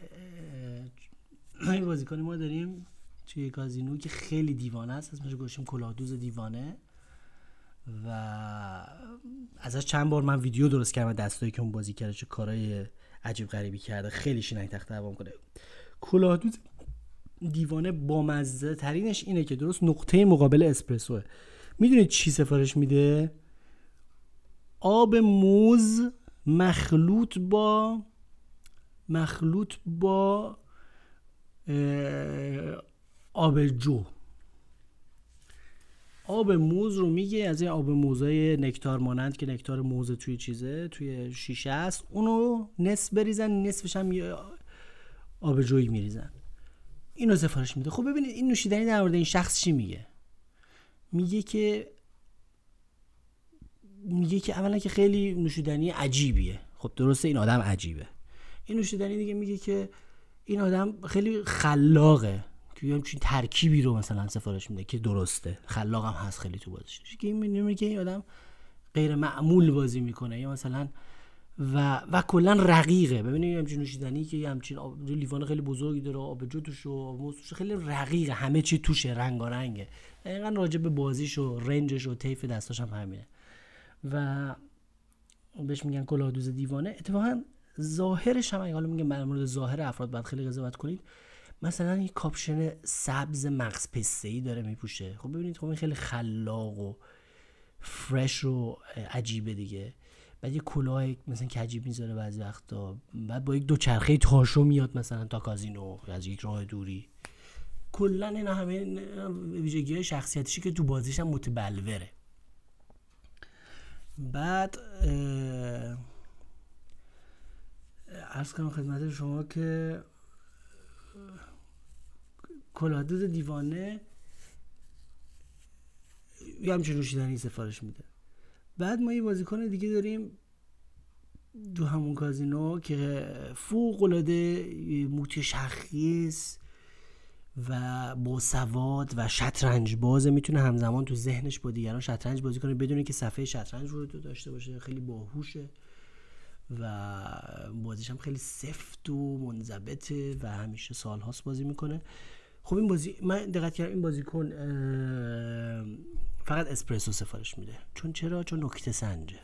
یه بازیکنی ما داریم توی کازینو که خیلی دیوانه است اسمش گوشیم کلاهدوز دیوانه و ازش چند بار من ویدیو درست کردم دستایی که اون بازی کرده چه کارهای عجیب غریبی کرده خیلی شینک تخته هوا کنه کلاهدوز دیوانه با مزه ترینش اینه که درست نقطه مقابل اسپرسوه. می‌دونید چی سفارش میده؟ آب موز مخلوط با مخلوط با آب جو. آب موز رو میگه از این آب موزای نکتار مانند که نکتار موز توی چیزه توی شیشه است اونو نصف بریزن نصفش هم آب جویی میریزن. اینو سفارش میده. خب ببینید این نوشیدنی در مورد این شخص چی میگه؟ میگه که میگه که اولا که خیلی نوشیدنی عجیبیه. خب درسته این آدم عجیبه. این نوشیدنی دیگه میگه که این آدم خیلی خلاقه. که همچین ترکیبی رو مثلا سفارش میده که درسته. خلاق هم هست خیلی تو بازیش. که این میگه این آدم غیر معمول بازی می‌کنه. یا مثلا و و کلا رقیقه. ببینید همچین نوشیدنی که همچین لیوان خیلی بزرگی داره آب جو توش و خیلی رقیقه. همه چی توشه رنگارنگه. دقیقا راجع به بازیش و رنجش و طیف دستاش هم همینه. و بهش میگن کلاهدوز دیوانه. اتفاقا ظاهرش هم حالا میگم در مورد ظاهر افراد باید خیلی قضاوت کنید مثلا این کاپشن سبز مغز پسته ای داره میپوشه. خب ببینید خب این خیلی خلاق و فرش و عجیبه دیگه. بعد یه کلاه مثلا که عجیب می‌ذاره بعضی وقتا. بعد با یک دوچرخه تاشو میاد مثلا تا کازینو از یک راه دوری. کلا این همه ویژگی های شخصیتیشی که تو بازیش هم متبلوره. بعد ارز کنم خدمت شما که کلادوز دیوانه یه همچین سفارش میده. بعد ما یه بازیکن دیگه داریم دو همون کازینو که فوق العاده متشخص و با سواد و شطرنج بازه. می‌تونه همزمان تو ذهنش با دیگران شطرنج بازی کنه بدون که صفحه شطرنج رو داشته باشه. خیلی باهوشه و بازیش هم خیلی سفت و منضبطه و همیشه سالهاست بازی می‌کنه. خب این بازی من دقت کردم این بازیکن فقط اسپرسو سفارش میده. چون چرا؟ چون نکته سنجه.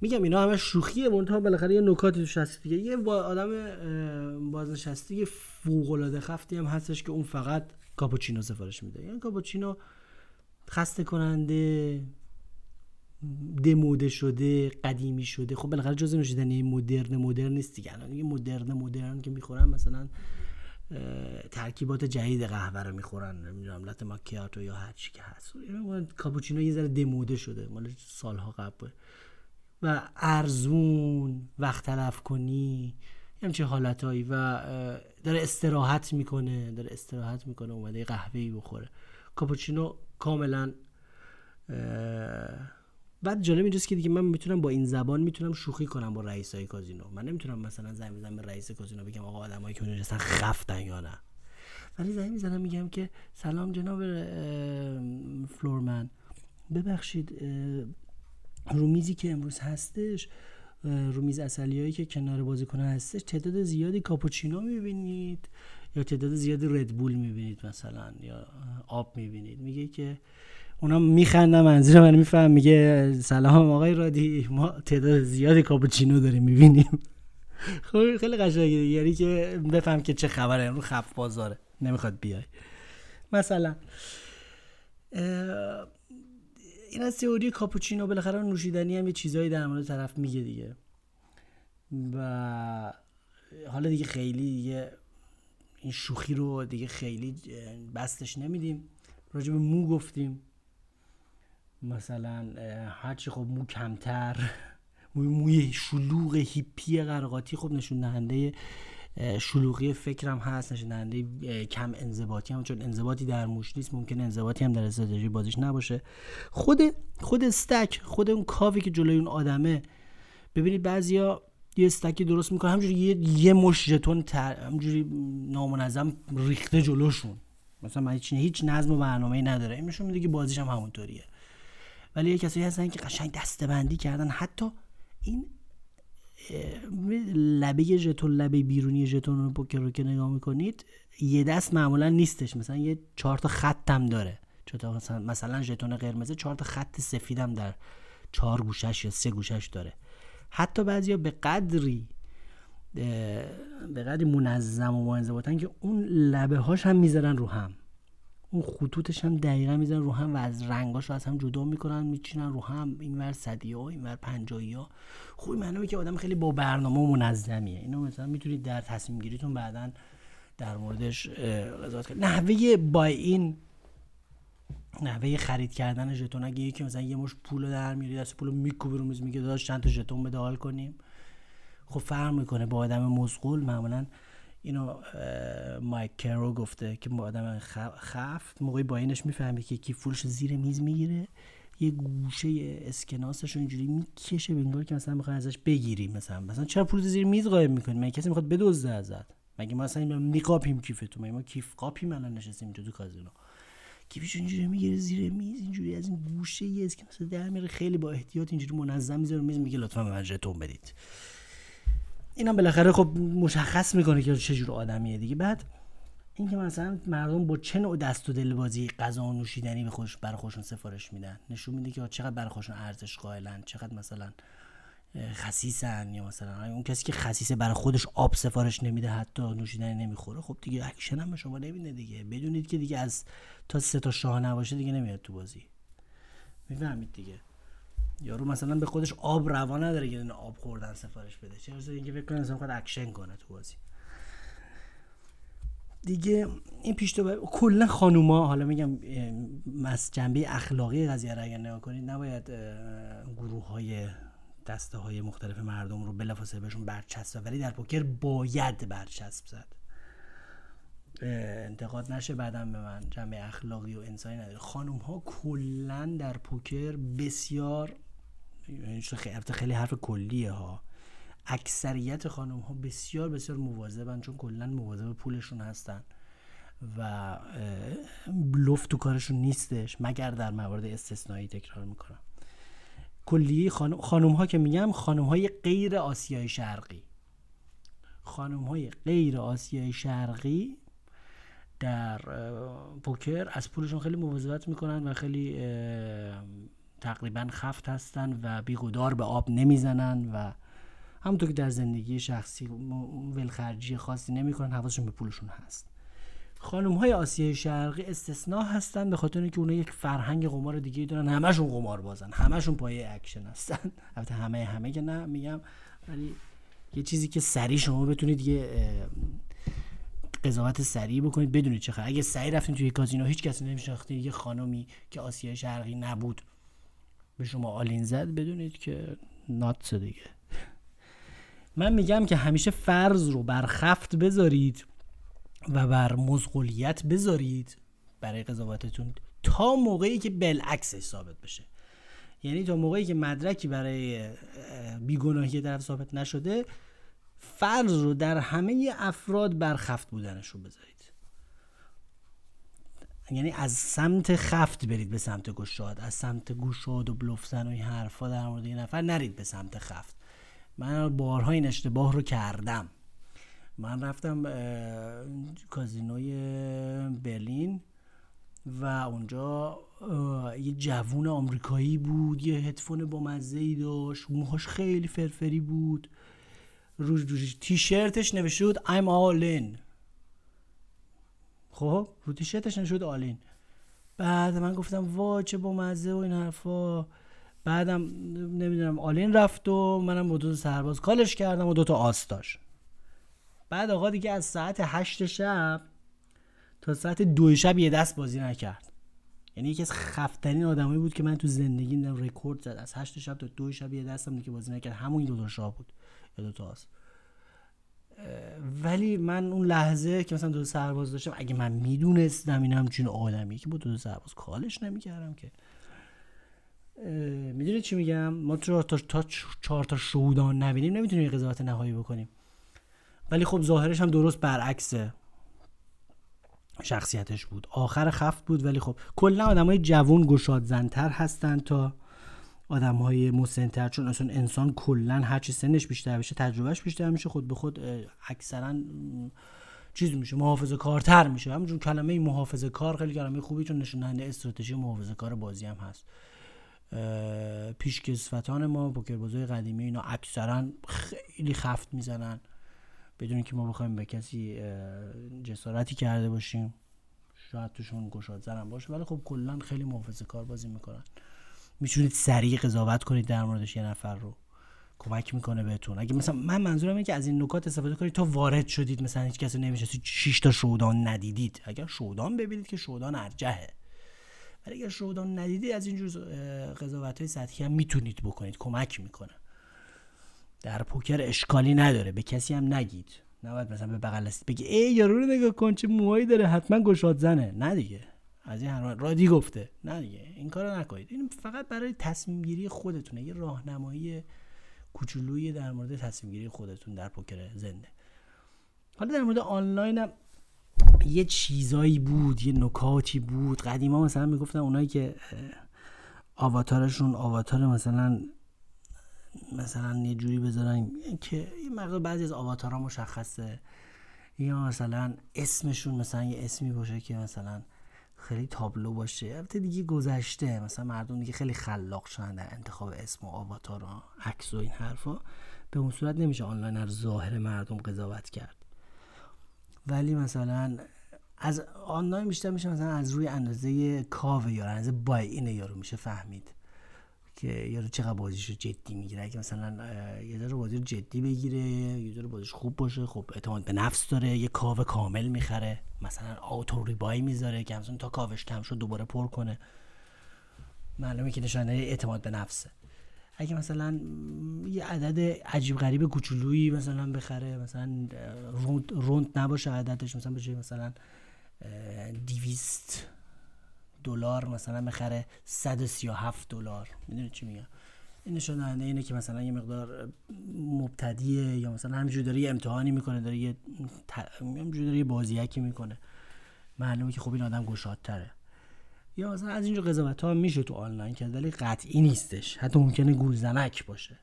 میگم اینا همه شوخیه منتها بالاخره یه نکاتی توش هست دیگه. یه با آدم بازنشسته فوق العاده خفتی هم هستش که اون فقط کاپوچینو سفارش میده. یعنی کاپوچینو خسته کننده دموده شده قدیمی شده. خب بالاخره جزء نوشیدنی مدرن مدرن نیست دیگه. الان یه مدرن مدرن که می‌خورن مثلا ترکیبات جدید قهوه رو می‌خورن نمی‌دونم لات ماکیاتو یا هر چی که هست. کاپوچینو یه ذره دموده شده مال سالها قبل. و ارزون وقت تلف کنی همچین حالتهایی. و داره استراحت می‌کنه داره استراحت می‌کنه اومده قهوه بخوره. کاپوچینو کاملا بعد جالب اینجاست که دیگه من می‌تونم با این زبان می‌تونم شوخی کنم با رئیس های کازینو. من نمی‌تونم مثلا زنگ بزنم به رئیس کازینو بگم آقا آدمایی که اونجا هستن خفتن یا نه. ولی زنگ می‌زنم میگم که سلام جناب فلورمن. ببخشید رو میزی که امروز هستش رو میز اصلیایی که کنار بازیکن هستش تعداد زیادی کاپوچینو می‌بینید یا تعداد زیادی ردبول می‌بینید مثلا یا آب می‌بینید. میگه که اونا میخندن منظور من میفهم میگه سلام آقای رادی ما تعداد زیادی کاپوچینو داریم می‌بینیم. خب خیلی قشنگه یعنی که بفهم که چه خبره رو خف بازاره نمی‌خواد بیای. مثلا این از تئوری کاپوچینو بالاخره نوشیدنی هم یه چیزایی در مورد طرف میگه دیگه. و حالا دیگه خیلی دیگه این شوخی رو دیگه خیلی بستش نمیدیم. راجع به مو گفتیم. مثلا هرچی خب مو کمتر موی, موی شلوغ هیپی قرقاتی خب نشون دهنده شلوغی فکرم هست نشون دهنده کم انضباطی هم چون انضباطی در موش نیست ممکن انضباطی هم در استراتژی بازیش نباشه. خود خود استک خود اون کاوی که جلوی اون آدمه ببینید بعضیا یه استکی درست می‌کنه همجوری یه, یه مش ژتون تر... همجوری نامنظم ریخته جلوشون. مثلا من هیچ هیچ نظم و برنامه‌ای نداره. این نشون میده که بازیش هم همونطوریه. ولی یه کسایی هستن که قشنگ دستبندی کردن. حتی این لبه ژتون لبه بیرونی ژتون رو پوکر رو که نگاه می‌کنید یه دست معمولا نیستش. مثلا یه چهار تا خط هم داره. چطور مثلا مثلا ژتون قرمز چهار تا خط سفیدم در چهار گوشش یا سه گوشش داره. حتی بعضیا به قدری به قدری منظم و منضبطن که اون لبه هاش هم می‌ذارن رو هم. اون خطوطش هم دقیقا می‌ذارن رو هم و از رنگاش رو از هم جدا می‌کنن میچینن رو هم اینور صدی ها اینور پنجایی ها خوبی معنی که آدم خیلی با برنامه و منظمیه. اینو مثلا می‌تونید در تصمیم گیریتون بعدا در موردش قضاوت کنید. نحوه با این نحوه خرید کردن ژتون. اگه یکی مثلا یه مش پول در میاری دست پول میکوبه رو میز میگه داداش چند تا ژتون بده حال کنیم؟ خب فرق می‌کنه با آدم مزغول معمولا اینو مایک کرو گفته که با آدم خفت موقعی با اینش می‌فهمه که کی فولش زیر میز می‌گیره یه گوشه اسکناسش اینجوری می‌کشه به انگار که مثلا می‌خوای ازش بگیری مثلا. مثلا چرا پول زیر میز قایم می‌کنی؟ مگه کسی می‌خواد بدزده ازت؟ مگه ما اصلا میقاپیم کیفتو مگه ما کیف قاپیم الان نشستیم تو کازینو؟ کیفش اینجوری می‌گیره زیر میز اینجوری از این گوشه یه اسکناس در میره خیلی با احتیاط اینجوری منظم می‌ذاره میز میگه لطفا من بدید. اینم بالاخره خب مشخص می‌کنه که چه جور آدمیه دیگه. بعد اینکه مثلا مردم با چه نوع دست و دلبازی غذا و نوشیدنی به خوش برای خودشون سفارش میدن؟ نشون میده که چقدر برای خودشون ارزش قائلن چقدر مثلا خسیسن یا مثلا اون کسی که خسیسه برای خودش آب سفارش نمیده حتی نوشیدنی نمی‌خوره خب دیگه اکشن هم به شما نمیده دیگه. بدونید که دیگه از تا سه تا شاه نباشه دیگه نمیاد تو بازی. می‌فهمید دیگه. یارو مثلا به خودش آب روا نداره که آب خوردن سفارش بده. چه اینکه فکر کنه مثلا خود اکشن کنه تو بازی. دیگه این پیش تو کلا خانوما حالا میگم مس جنبه اخلاقی قضیه رو اگر نگاه کنید نباید گروه های دسته های مختلف مردم رو بلافاصله بهشون برچسب ولی در پوکر باید برچسب زد. انتقاد نشه بعدم به من. جنبه اخلاقی و انسانی نداره. خانوم ها کلا در پوکر بسیار خیلی حرف کلیه ها. اکثریت خانم ها بسیار بسیار مواظبن چون کلا مواظب پولشون هستن و لفت تو کارشون نیستش مگر در موارد استثنایی تکرار می‌کنم. کلیه خانم, خانم ها که میگم خانم های غیر آسیای شرقی. خانم های غیر آسیای شرقی در پوکر از پولشون خیلی مواظبت می‌کنن و خیلی تقریبا خفت هستن و بی‌گدار به آب نمی‌زنن و همونطور که در زندگی شخصی ولخرجی خاصی نمی‌کنن حواسشون به پولشون هست. خانم های آسیای شرقی استثناء هستن به خاطر اینکه اونها یک فرهنگ قمار دیگه دارن همشون قمار بازن همشون پایه اکشن هستن. البته همه همه که نه میگم. ولی یه چیزی که سریع شما بتونید یه قضاوت سریع بکنید بدونید چه اگه سریع رفتین توی کازینو هیچ کسی نمیشناختید یه خانمی که آسیای شرقی نبود. به شما آلین زد بدونید که نات دیگه. من میگم که همیشه فرض رو بر خفت بذارید و بر مزغولیت بذارید برای قضاوتتون تا موقعی که بالعکسش ثابت بشه. یعنی تا موقعی که مدرکی برای بیگناهی طرف ثابت نشده فرض رو در همه افراد بر خفت بودنش رو بذارید. یعنی از سمت خفت برید به سمت گشاد از سمت گشاد و بلوفزن و این حرفا در مورد این نفر نرید به سمت خفت. من بارها این اشتباه رو کردم. من رفتم کازینوی برلین و اونجا یه جوون آمریکایی بود یه هدفون با مزه ای داشت موهاش خیلی فرفری بود. رو تیشرتش نوشته بود I'm all in. خب رو تیشرتش بود all in. بعد من گفتم وا چه با مزه و این حرفا. بعدم نمی‌دونم all in رفت و منم با دو سرباز call ش کردم و دو تا آس داشت. بعد آقا دیگه از ساعت هشت شب تا ساعت دو شب یه دست بازی نکرد. یعنی یکی از خفترین آدمایی بود که من تو زندگی دیدم رکورد زد. از هشت شب تا دو شب یه دستم که بازی نکرد. همون دو تا بود. یا دو تاست ولی من اون لحظه که مثلا دو سرباز داشتم اگه من می‌دونستم این همچین آدمی که با دو سرباز کالش نمی‌کردم که. می‌دونی چی میگم؟ ما تا تا چهار تا شهودان نبینیم نمی‌تونیم قضاوت نهایی بکنیم. ولی خب ظاهرش هم درست برعکس شخصیتش بود. آخر خفت بود ولی خب کلا آدمای جوان گشاد زنتر هستن تا آدم های مسنتر چون اصلا انسان کلا هرچی سنش بیشتر بشه تجربهش بیشتر میشه خود به خود اکثرا چیز میشه محافظه کارتر میشه. همونجور کلمه محافظه کار خیلی کلمه خوبی چون نشون دهنده استراتژی محافظه کار بازی هم هست. پیشکسوتان ما پوکر بازی قدیمی اینا اکثرا خیلی خفت می‌زنن. بدون که ما بخوایم به کسی جسارتی کرده باشیم شاید توشون گشاد زنم باشه ولی خب کلا خیلی محافظه کار بازی می‌کنن. می‌تونید سریع قضاوت کنید در موردش یه نفر رو. کمک می‌کنه بهتون. اگه مثلا من منظورم اینه که از این نکات استفاده کنید تا وارد شدید. مثلا هیچ کسی نمیشه 6 تا شودان ندیدید. اگر شودان ببینید که شودان ارجهه ولی اگر شودان ندیدید از اینجور قضاوت های سطحی هم می‌تونید بکنید. کمک می‌کنه. در پوکر اشکالی نداره. به کسی هم نگید. نباید مثلا به بغل بگی ای یارو رو نگاه کن چه موهایی داره حتما گشاد زنه نه دیگه. از این حرمان رادی گفته. نه دیگه این کارو نکنید. این فقط برای تصمیم گیری خودتونه. یه راهنمایی کوچولویی در مورد تصمیم گیری خودتون در پوکر زنده. حالا در مورد آنلاین هم یه چیزایی بود یه نکاتی بود. قدیما مثلا می‌گفتن اونایی که آواتارشون آواتار مثلا مثلا یه جوری بذارن که یه مقدار بعضی از آواتارها مشخصه. یا مثلا اسمشون مثلا یه اسمی باشه که مثلا خیلی تابلو باشه. البته دیگه گذشته. مثلا مردم دیگه خیلی خلاق شدن در انتخاب اسم و آواتار و عکس و این حرفا. به اون صورت نمیشه آنلاین از ظاهر مردم قضاوت کرد. ولی مثلا از آنلاین بیشتر میشه مثلا از روی اندازه کاوه یا اندازه بای این یارو میشه فهمید. که یارو چقدر رو جدی می‌گیره. اگه مثلا یه ذره بازی رو جدی بگیره یه ذره بازیش خوب باشه خب اعتماد به نفس داره یه کاو کامل می‌خره. مثلا آتو ریبای می‌ذاره که مثلا تا کاوش کم شد دوباره پر کنه. معلومه که نشانه اعتماد به نفسه. اگه مثلا یه عدد عجیب غریب کوچولویی مثلا بخره مثلا روند, روند نباشه عددش مثلا بشه مثلا دیویست دلار مثلا بخره 137 دلار. می‌دونی چی میگم؟ این نشون دهنده اینه که مثلا یه مقدار مبتدیه یا مثلا همینجوری داره یه امتحانی می‌کنه داره یه همینجوری داره یه بازیکی می‌کنه. معلومه که خب این آدم گشادتره. یا مثلا از اینجور قضاوت ها میشه تو آنلاین کرد ولی قطعی نیستش. حتی ممکنه گولزنک باشه.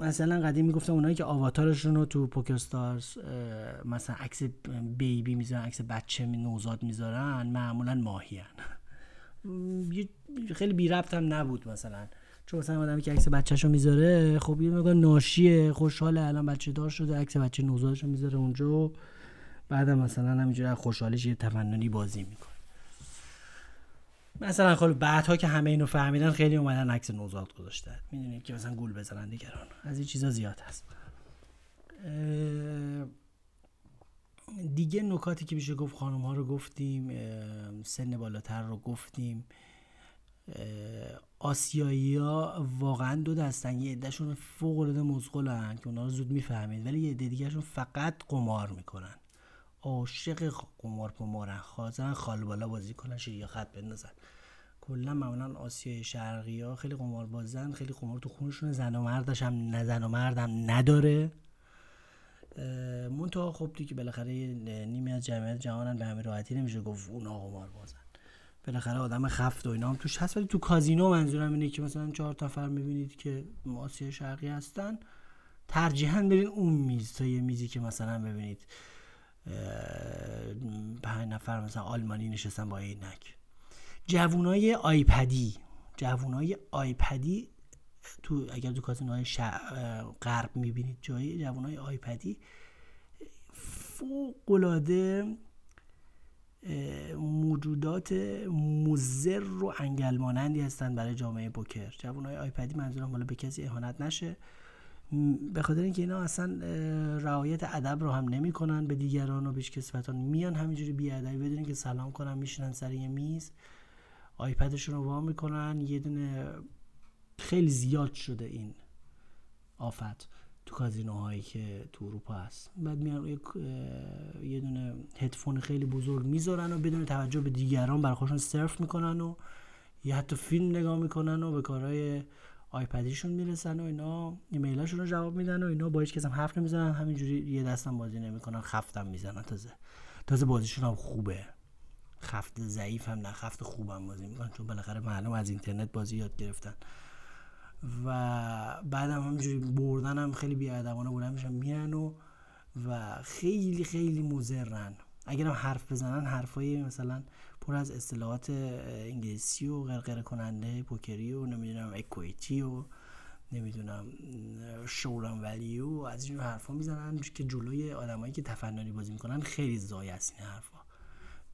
مثلا قدیم می‌گفتم اونایی که آواتارشون رو تو پوکر ستارز مثلا عکس بیبی می‌ذارن عکس بچه نوزاد می‌ذارن معمولا ماهیان خیلی بی ربط هم نبود مثلا. چون مثلا آدمی که عکس بچه‌شو می‌ذاره خب یه مقدار ناشیه خوشحاله الان بچه دار شده عکس بچه نوزادشو می‌ذاره اونجا. بعد مثلا همینجوری خوشحالش یه تفننی بازی می‌کنه. مثلا خب بعدها که همه اینو فهمیدن خیلی اومدن عکس نوزاد گذاشتن. می‌دونید که مثلا گول بزنن دیگران. از این چیزا زیاد هست. دیگه نکاتی که میشه گفت خانم ها رو گفتیم سن بالاتر رو گفتیم. آسیایی ها واقعا دو دستن. یه عدهشون فوق العاده مزغلن که اونا رو زود می‌فهمید. ولی یه عده دیگهشون فقط قمار می‌کنن. عاشق قمار پمارن خال بالا بازی کنن یا خط بندازن کلا معمولا آسیای شرقی ها خیلی قمار بازن خیلی قمار تو خونشون. زن و مردش هم نه زن و مردم نداره. منتها خب دیگه بالاخره نیمی از جمعیت جهانن به همین راحتی نمیشه گفت اونا قمار بازن بالاخره آدم خفت و اینا هم توش هست. ولی تو کازینو منظورم اینه که مثلا چهار نفر می‌بینید که آسیای شرقی هستن. ترجیحاً برین اون میز تا یه میزی که مثلا ببینید. پنج نفر مثلا آلمانی نشستن با عینک. جوونای آیپدی جوونای آیپدی تو اگر تو کازینوهای غرب می‌بینید جایی جوانای آیپدی فوق العاده موجودات مزر و انگل مانندی هستن برای جامعه بوکر جوانای آیپدی منظورم حالا به کسی اهانت نشه. به خاطر اینکه اینا اصلا رعایت ادب رو هم نمی‌کنن به دیگران و بیشکسوتان میان همینجوری بی ادبی بدونین که سلام کنن میشینن سر یه میز آیپدشون رو وا می‌کنن. یه دونه خیلی زیاد شده این آفت تو کازینوهایی که تو اروپا هست. بعد میان یه دونه هدفون خیلی بزرگ می‌ذارن و بدون توجه به دیگران برای خودشون سرف می‌کنن و یا حتی فیلم نگاه می‌کنن و به کارهای آیپدیشون می‌رسن و اینا ایمیلاشون رو جواب میدن و اینا. با هیچ کس هم حرف نمی‌زنن همینجوری یه دستم بازی نمی‌کنن خفتم می‌زنن. تازه تازه بازیشون هم خوبه. خفت ضعیف هم نه خفت خوبم بازی می‌کنن چون بالاخره معلوم از اینترنت بازی یاد گرفتن. و بعدم همینجوری بردن هم خیلی بیادبانه بودن میشن میرن و و خیلی خیلی مزرن اگر هم حرف بزنن حرفای مثلا پر از اصطلاحات انگلیسی و غرغره کننده پوکری و نمی‌دونم اکویتی و نمی‌دونم شوران ولیو از این حرفا می‌زنن که جلوی آدمایی که تفننی بازی می‌کنن خیلی زای است این حرفا.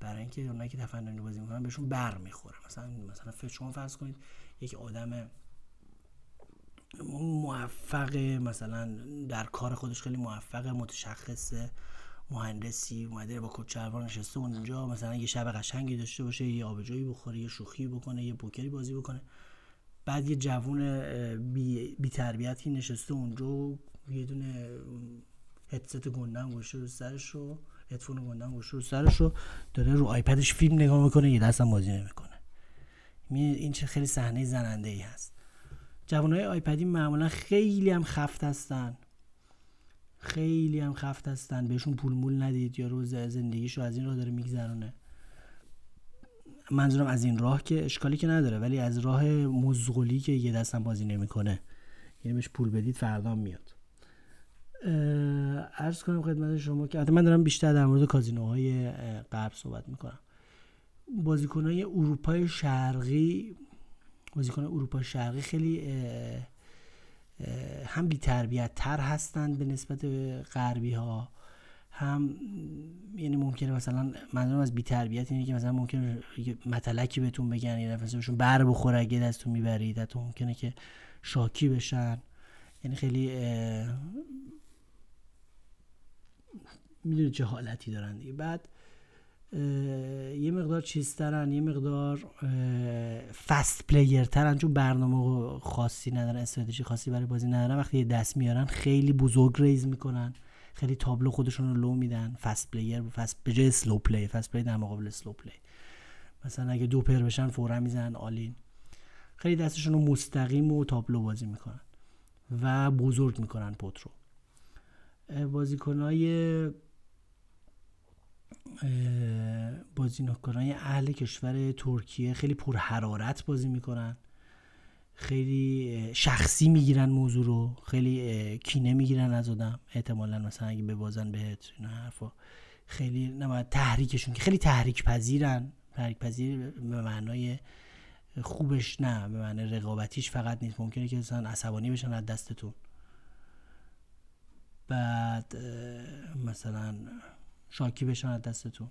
برای اینکه اونایی که تفننی بازی می‌کنن بهشون بر می‌خوره. مثلا مثلا شما فرض کنید یک آدم موفق مثلا در کار خودش خیلی موفق متشخصه. مهندسی اومده با کچلوار نشسته اونجا مثلا یه شب قشنگی داشته باشه یه آبجویی بخوره یه شوخی بکنه یه پوکری بازی بکنه. بعد یه جوون بی, بی تربیتی نشسته اونجا یه دونه هدست گندم گوشه رو سرش رو هدفون گندم گوشه رو سرش رو داره رو آیپدش فیلم نگاه می‌کنه یه دستم بازی نمی‌کنه. این چه خیلی صحنه زننده ای هست. جوان های آیپدی معمولا خیلی هم خفت هستن. خیلی هم خفت هستن. بهشون پول مول ندید یا روز زندگیشو از این راه داره میگذرونه. منظورم از این راه که اشکالی که نداره ولی از راه مزغولی که یه دستم بازی نمی‌کنه. یعنی بهش پول بدید فردا میاد. ارز کنم خدمت شما که من دارم بیشتر در مورد کازینوهای غرب صحبت می‌کنم. بازیکنهای اروپای شرقی بازیکن اروپا شرقی خیلی هم بی تربیت تر هستند به نسبت غربی ها هم یعنی ممکنه مثلا منظورم از بی تربیت اینه که مثلا ممکنه متلکی بهتون بگن دفعه بهشون بر بخوره اگه دستتون می‌برید حتی ممکنه که شاکی بشن. یعنی خیلی می‌دونید چه حالتی دارن دیگه. بعد یه مقدار چیزترن یه مقدار fast player ترن. چون برنامه خاصی ندارن استراتژی خاصی برای بازی ندارن. وقتی یه دست میارن خیلی بزرگ raise می‌کنن. خیلی تابلو خودشون رو لو میدن. fast player fast به جای slow play fast play در مقابل slow play مثلا اگه دو پر بشن فورا می‌زنن all in خیلی دستشون رو مستقیم و تابلو بازی می‌کنن و بزرگ می‌کنن pot رو بازیکنهای بازیکنان اهل کشور ترکیه خیلی پر حرارت بازی می‌کنن. خیلی شخصی می‌گیرن موضوع رو. خیلی کینه می‌گیرن از آدم. احتمالا مثلا اگه ببازن بهت این حرفا. خیلی نباید تحریکشون که خیلی تحریک پذیرن تحریک پذیر به معنای خوبش نه به معنای رقابتیش فقط نیست. ممکنه که مثلا عصبانی بشن از دستتون. بعد مثلا شاکی بشن از دستتون.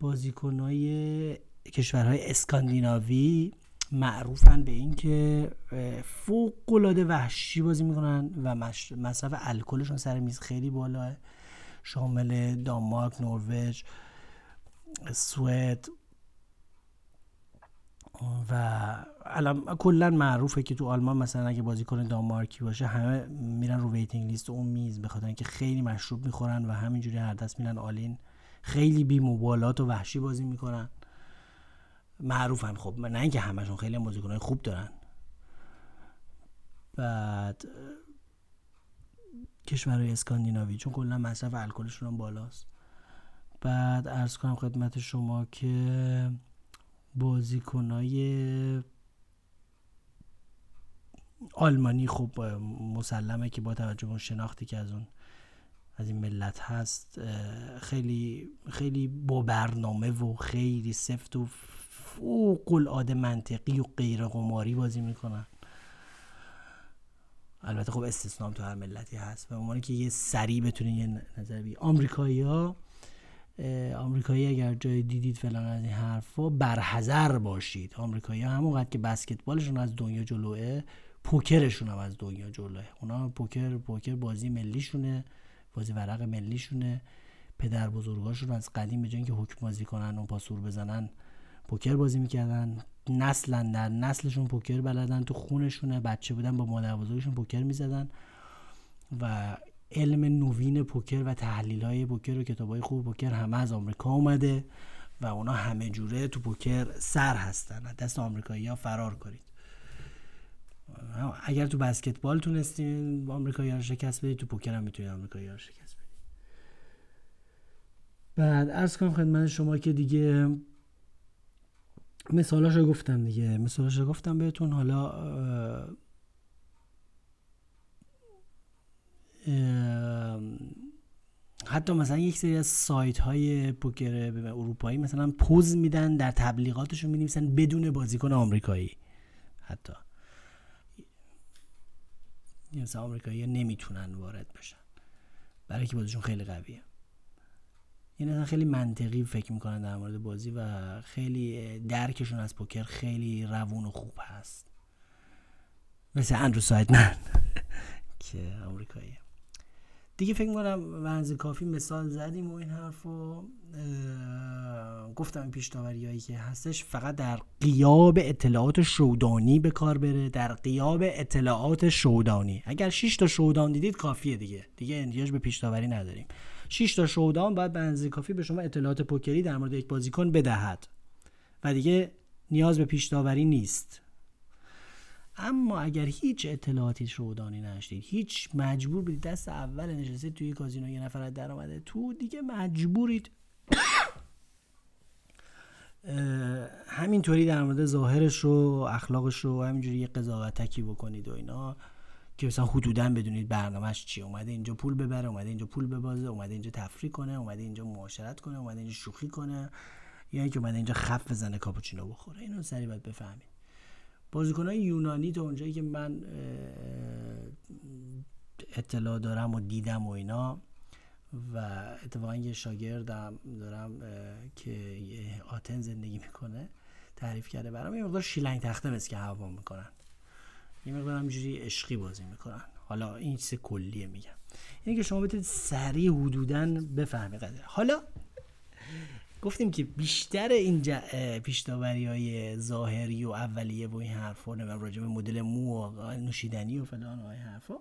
بازیکنهای کشورهای اسکاندیناوی معروفن به اینکه فوق العاده وحشی بازی می‌کنن و مصرف الکلشون سر میز خیلی بالاه شامل دانمارک نروژ سوئد و الان کلا معروفه که تو آلمان مثلا اگه بازیکن دانمارکی باشه همه میرن رو waiting list اون میز به خاطر اینکه خیلی مشروب می‌خورن و همینجوری هر دست میرن all in خیلی بی مبالات و وحشی بازی می‌کنن. معروفن خب نه اینکه همشون خیلی بازیکنای خوب دارن. بعد کشورهای اسکاندیناوی چون کلا مصرف الکلشون بالاست. بعد ارز کنم خدمت شما که بازیکنای آلمانی خب مسلمه که با توجه به شناختی که از اون از این ملت هست خیلی خیلی با برنامه و خیلی سفت و فوق العاده منطقی و غیر قماری بازی می‌کنن. البته خب استثنام تو هر ملتی هست. به عنوان که یه سری بتونین یه نظر بی آمریکایی ها آمریکایی اگر جای دیدید فلان از این حرفا برحذر باشید. آمریکایی همونقدر که بسکتبالشون از دنیا جلوه پوکرشون هم از دنیا جلوه. اونا پوکر پوکر بازی ملیشونه بازی ورق ملیشونه. پدر بزرگاشون از قدیم به که حکم بازی کنن و پاسور بزنن پوکر بازی می‌کردن. نسلا در نسلشون پوکر بلدن تو خونشونه. بچه بودن با مادر بزرگشون پوکر می‌زدن. و علم نوین پوکر و تحلیل های پوکر و کتاب های خوب پوکر همه از آمریکا اومده و اونا همه جوره تو پوکر سر هستن. دست آمریکایی ها فرار کنید. اگر تو بسکتبال تونستین آمریکایی ها شکست بدید تو پوکر هم می‌تونید آمریکایی ها شکست بدید. بعد ارز کنم خدمت شما که دیگه مثالاش رو گفتم دیگه. مثالاش رو گفتم بهتون. حالا حتی مثلا یک سری از سایت های پوکر اروپایی مثلا پوز میدن در تبلیغاتشون می نویسن بدون بازیکن آمریکایی. حتی. مثلا آمریکایی نمی‌تونن وارد بشن. برای که بازیشون خیلی قویه. یعنی خیلی منطقی فکر می‌کنن در مورد بازی و خیلی درکشون از پوکر خیلی روون و خوب هست. مثل اندرو سایدمن که آمریکاییه. دیگه فکر می‌کنم ونز کافی مثال زدیم و این حرف رو گفتم این پیشتاوری هایی که هستش فقط در قیاب اطلاعات شودانی به کار بره در قیاب اطلاعات شودانی. اگر 6 تا شودان دیدید کافیه دیگه. دیگه احتیاج به پیشتاوری نداریم. 6 تا شودان باید به کافی به شما اطلاعات پوکری در مورد یک بازیکن بدهد. و دیگه نیاز به پیشتاوری نیست. اما اگر هیچ اطلاعاتی شودانی نشدید هیچ مجبور بودید دست اول نشستید توی کازینو یه نفر در آمده تو دیگه مجبورید. همینطوری در مورد ظاهرش و اخلاقش رو همینجوری یه قضاوتکی بکنید و اینا که مثلا حدودا بدونید برنامهش چی. اومده اینجا پول ببره اومده اینجا پول ببازه اومده اینجا تفریح کنه اومده اینجا معاشرت کنه اومده اینجا شوخی کنه یا اینکه اومده اینجا خف بزنه کاپوچینو بخوره. اینو سری باید بفهمید. های یونانی تا اونجایی که من اطلاع دارم و دیدم و اینا و اتفاقا یه شاگردم دارم که آتن زندگی می‌کنه تعریف کرده برام. یه مقدار شیلنگ تخته مثل که هوا می‌کنن. یه مقدار همجوری عشقی بازی می‌کنن. حالا این چیز کلیه میگم. اینه که شما بتونید سریع حدودا بفهمید حالا گفتیم که بیشتر این پیشتاوری های ظاهری و اولیه و این حرفا و راجع به مدل مو و نوشیدنی و فلان و این حرفا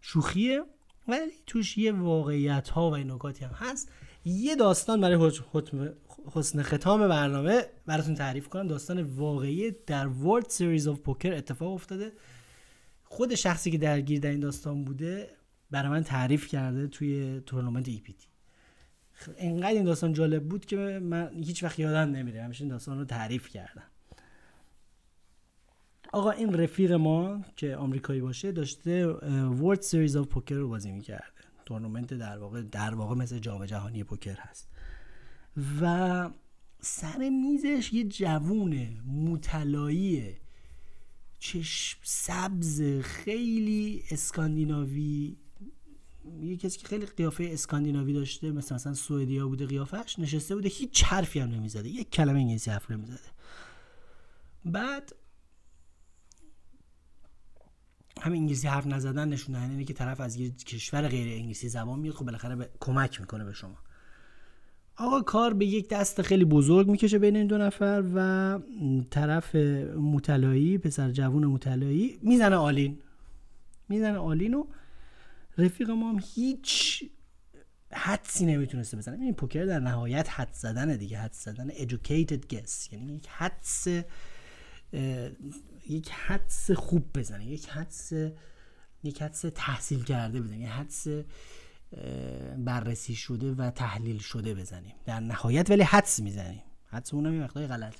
شوخیه ولی توش یه واقعیت ها و نکاتی هم هست. یه داستان برای حسن ختام برنامه براتون تعریف کنم. داستان واقعی در World Series of Poker اتفاق افتاده. خود شخصی که درگیر در این داستان بوده برای من تعریف کرده توی تورنمنت EPT انقدر این داستان جالب بود که من هیچ وقت یادم نمیره. همیشه این داستان رو تعریف کردم. آقا این رفیق ما که آمریکایی باشه داشته World Series of Poker رو بازی می‌کرده. تورنمنت در واقع در واقع مثل جام جهانی پوکر هست. و سر میزش یه جوون مو طلایی چشم سبز خیلی اسکاندیناوی یه کسی که خیلی قیافه اسکاندیناوی داشته مثل مثلا سوئدیا بوده قیافش نشسته بوده هیچ حرفی هم نمی‌زده یک کلمه انگلیسی حرف نمی‌زده. بعد همین انگلیسی حرف نزدن نشون اینه که طرف از یه کشور غیر انگلیسی زبان میاد خب بالاخره به... کمک می‌کنه به شما. آقا کار به یک دست خیلی بزرگ می‌کشه بین این دو نفر و طرف مو طلایی پسر جوون مو طلایی می‌زنه all in. می‌زنه all in و رفیق ما هم هیچ حدسی نمی‌تونسته بزنه. این پوکر در نهایت حدس زدن دیگه. حدس زدن educated guess. یعنی یک حدس یک حدس خوب بزنه. یک حدس یک حدس تحصیل کرده بزنه. یک حدس بررسی شده و تحلیل شده بزنیم. در نهایت ولی حدس می‌زنیم. حدس اونم یه وقتای غلط.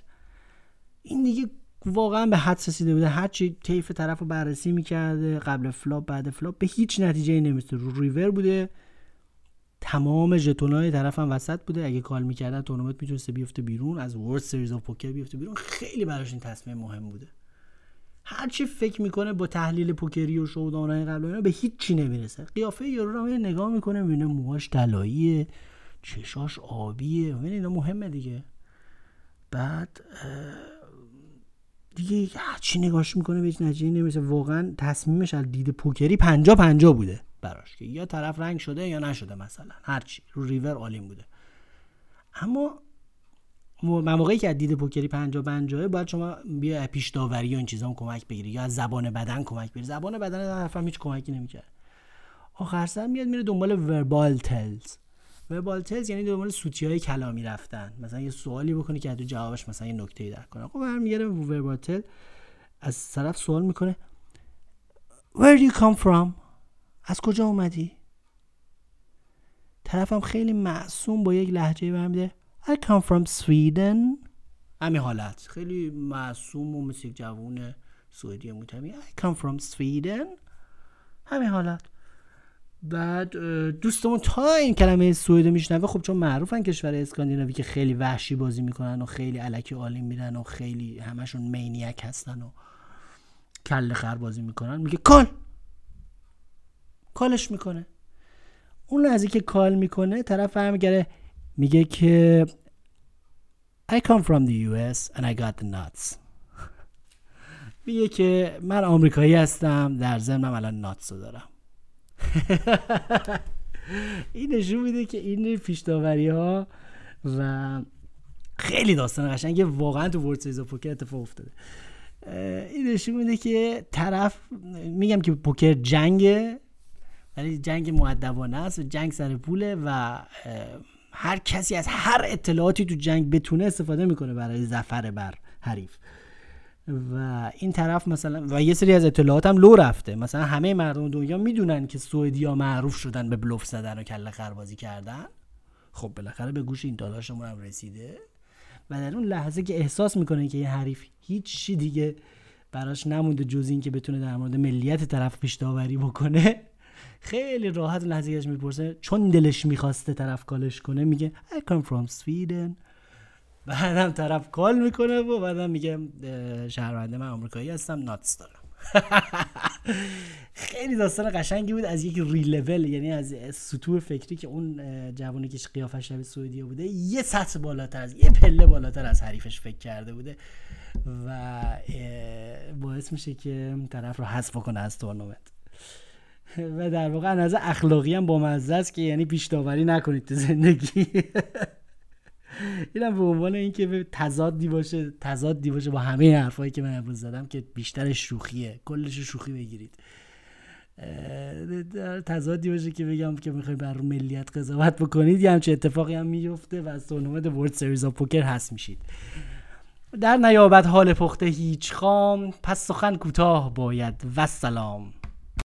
این دیگه واقعا به حدس رسیده بوده. هرچی طیف طرف رو بررسی می‌کرده قبل flop بعد flop به هیچ نتیجه نمی‌رسیده رو ریور بوده. تمام ژتونای طرف هم وسط بوده. اگه call می‌کردن تورنمنت می‌تونسته بیفته بیرون. از World Series of Poker بیفته بیرون. خیلی براش این تصمیم مهم بوده. هرچی فکر می‌کنه با تحلیل پوکری و showdown های قبل اینا به هیچی نمی‌رسه. قیافه یارو رو نگاه می‌کنه می‌بینه موهاش طلاییه چشاش آبیه. اینا مهمه دیگه. بعد دیگه چی نگاش می‌کنه به هیچ نتیجه نمیشه واقعا تصمیمش از دید پوکری پنجا پنجا بوده براش که یا طرف رنگ شده یا نشده مثلا. هرچی رو ریور عالیم بوده. اما مواقعی که از دید پوکری پنجا پنجاه باید شما بیا پیش داوری و این چیزا کمک بگیری یا از زبان بدن کمک بگیری. زبان بدن طرف هیچ کمکی نمی‌کرد. آخر سر میاد میره دنبال وربال تلز وربال تلز یعنی دنبال سوتی های کلامی رفتن. مثلا یه سوالی بکنی که تو جوابش مثلا یه نکته ای در کنه. خب برمیگره وربال تل از طرف سوال می‌کنه Where do you come from? از کجا اومدی? طرفم خیلی معصوم با یک لحجه برمیده I come from Sweden. همین حالت. خیلی معصوم و مثل جوون سوئدی متمی I come from Sweden. همین حالت. بعد دوستمون تا این کلمه سوئد میشنوه خب چون معروفن کشور اسکاندیناوی که خیلی وحشی بازی می‌کنن و خیلی علکی عالی میرن و خیلی همشون مینیک هستن و کل خر بازی می‌کنن. میگه کال! کالش می‌کنه. اون از که کال می‌کنه طرف میگره میگه که I come from the US and I got the nuts. میگه که من آمریکایی هستم در ضمنم الان ناتس رو دارم. این نشون میده که این پیشداوری ها و خیلی داستان قشنگه. واقعا تو ورد سیز پوکر اتفاق افتاده. این نشون میده که طرف میگم که پوکر جنگه ولی جنگ معدبانه است و جنگ سر پوله و هر کسی از هر اطلاعاتی تو جنگ بتونه استفاده می‌کنه برای زفر بر حریف. و این طرف مثلا و یه سری از اطلاعات هم لو رفته. مثلا همه مردم دنیا می‌دونن که سوئدیا معروف شدن به بلوف زدن و کله خربازی کردن. خب بالاخره به گوش این داداشمون هم رسیده. و در اون لحظه که احساس می‌کنه که یه حریف هیچی دیگه براش نمونده جز این که بتونه در مورد ملیت طرف پیش داوری بکنه خیلی راحت لحظه ازش می‌پرسه چون دلش می‌خواسته طرف کالش کنه میگه I come from Sweden. بعدم طرف کال می‌کنه و بعدم میگه شهرونده من آمریکایی هستم ناتس دارم. خیلی داستان قشنگی بود. از یک ری لول یعنی از سطوح فکری که اون جوانی که قیافش شبیه سعودی بوده یه سطح بالاتر از یه پله بالاتر از حریفش فکر کرده بوده و باعث میشه که طرف رو حذف کنه از تورنمنت. و در واقع از اخلاقی هم با است که یعنی پیش داوری نکنید تو زندگی. اینم به عنوان اینکه به تضادی باشه تضادی باشه با همه حرفایی که من امروز زدم که بیشتر شوخیه. کلش شوخی بگیرید. تضادی باشه که بگم که می‌خوای بر ملیت قضاوت بکنید. یه همچه اتفاقی هم میفته و از تورنمنت World Series of Poker هست میشید. در نیابد حال پخته هیچ خام پس سخن کوتاه باید. والسلام.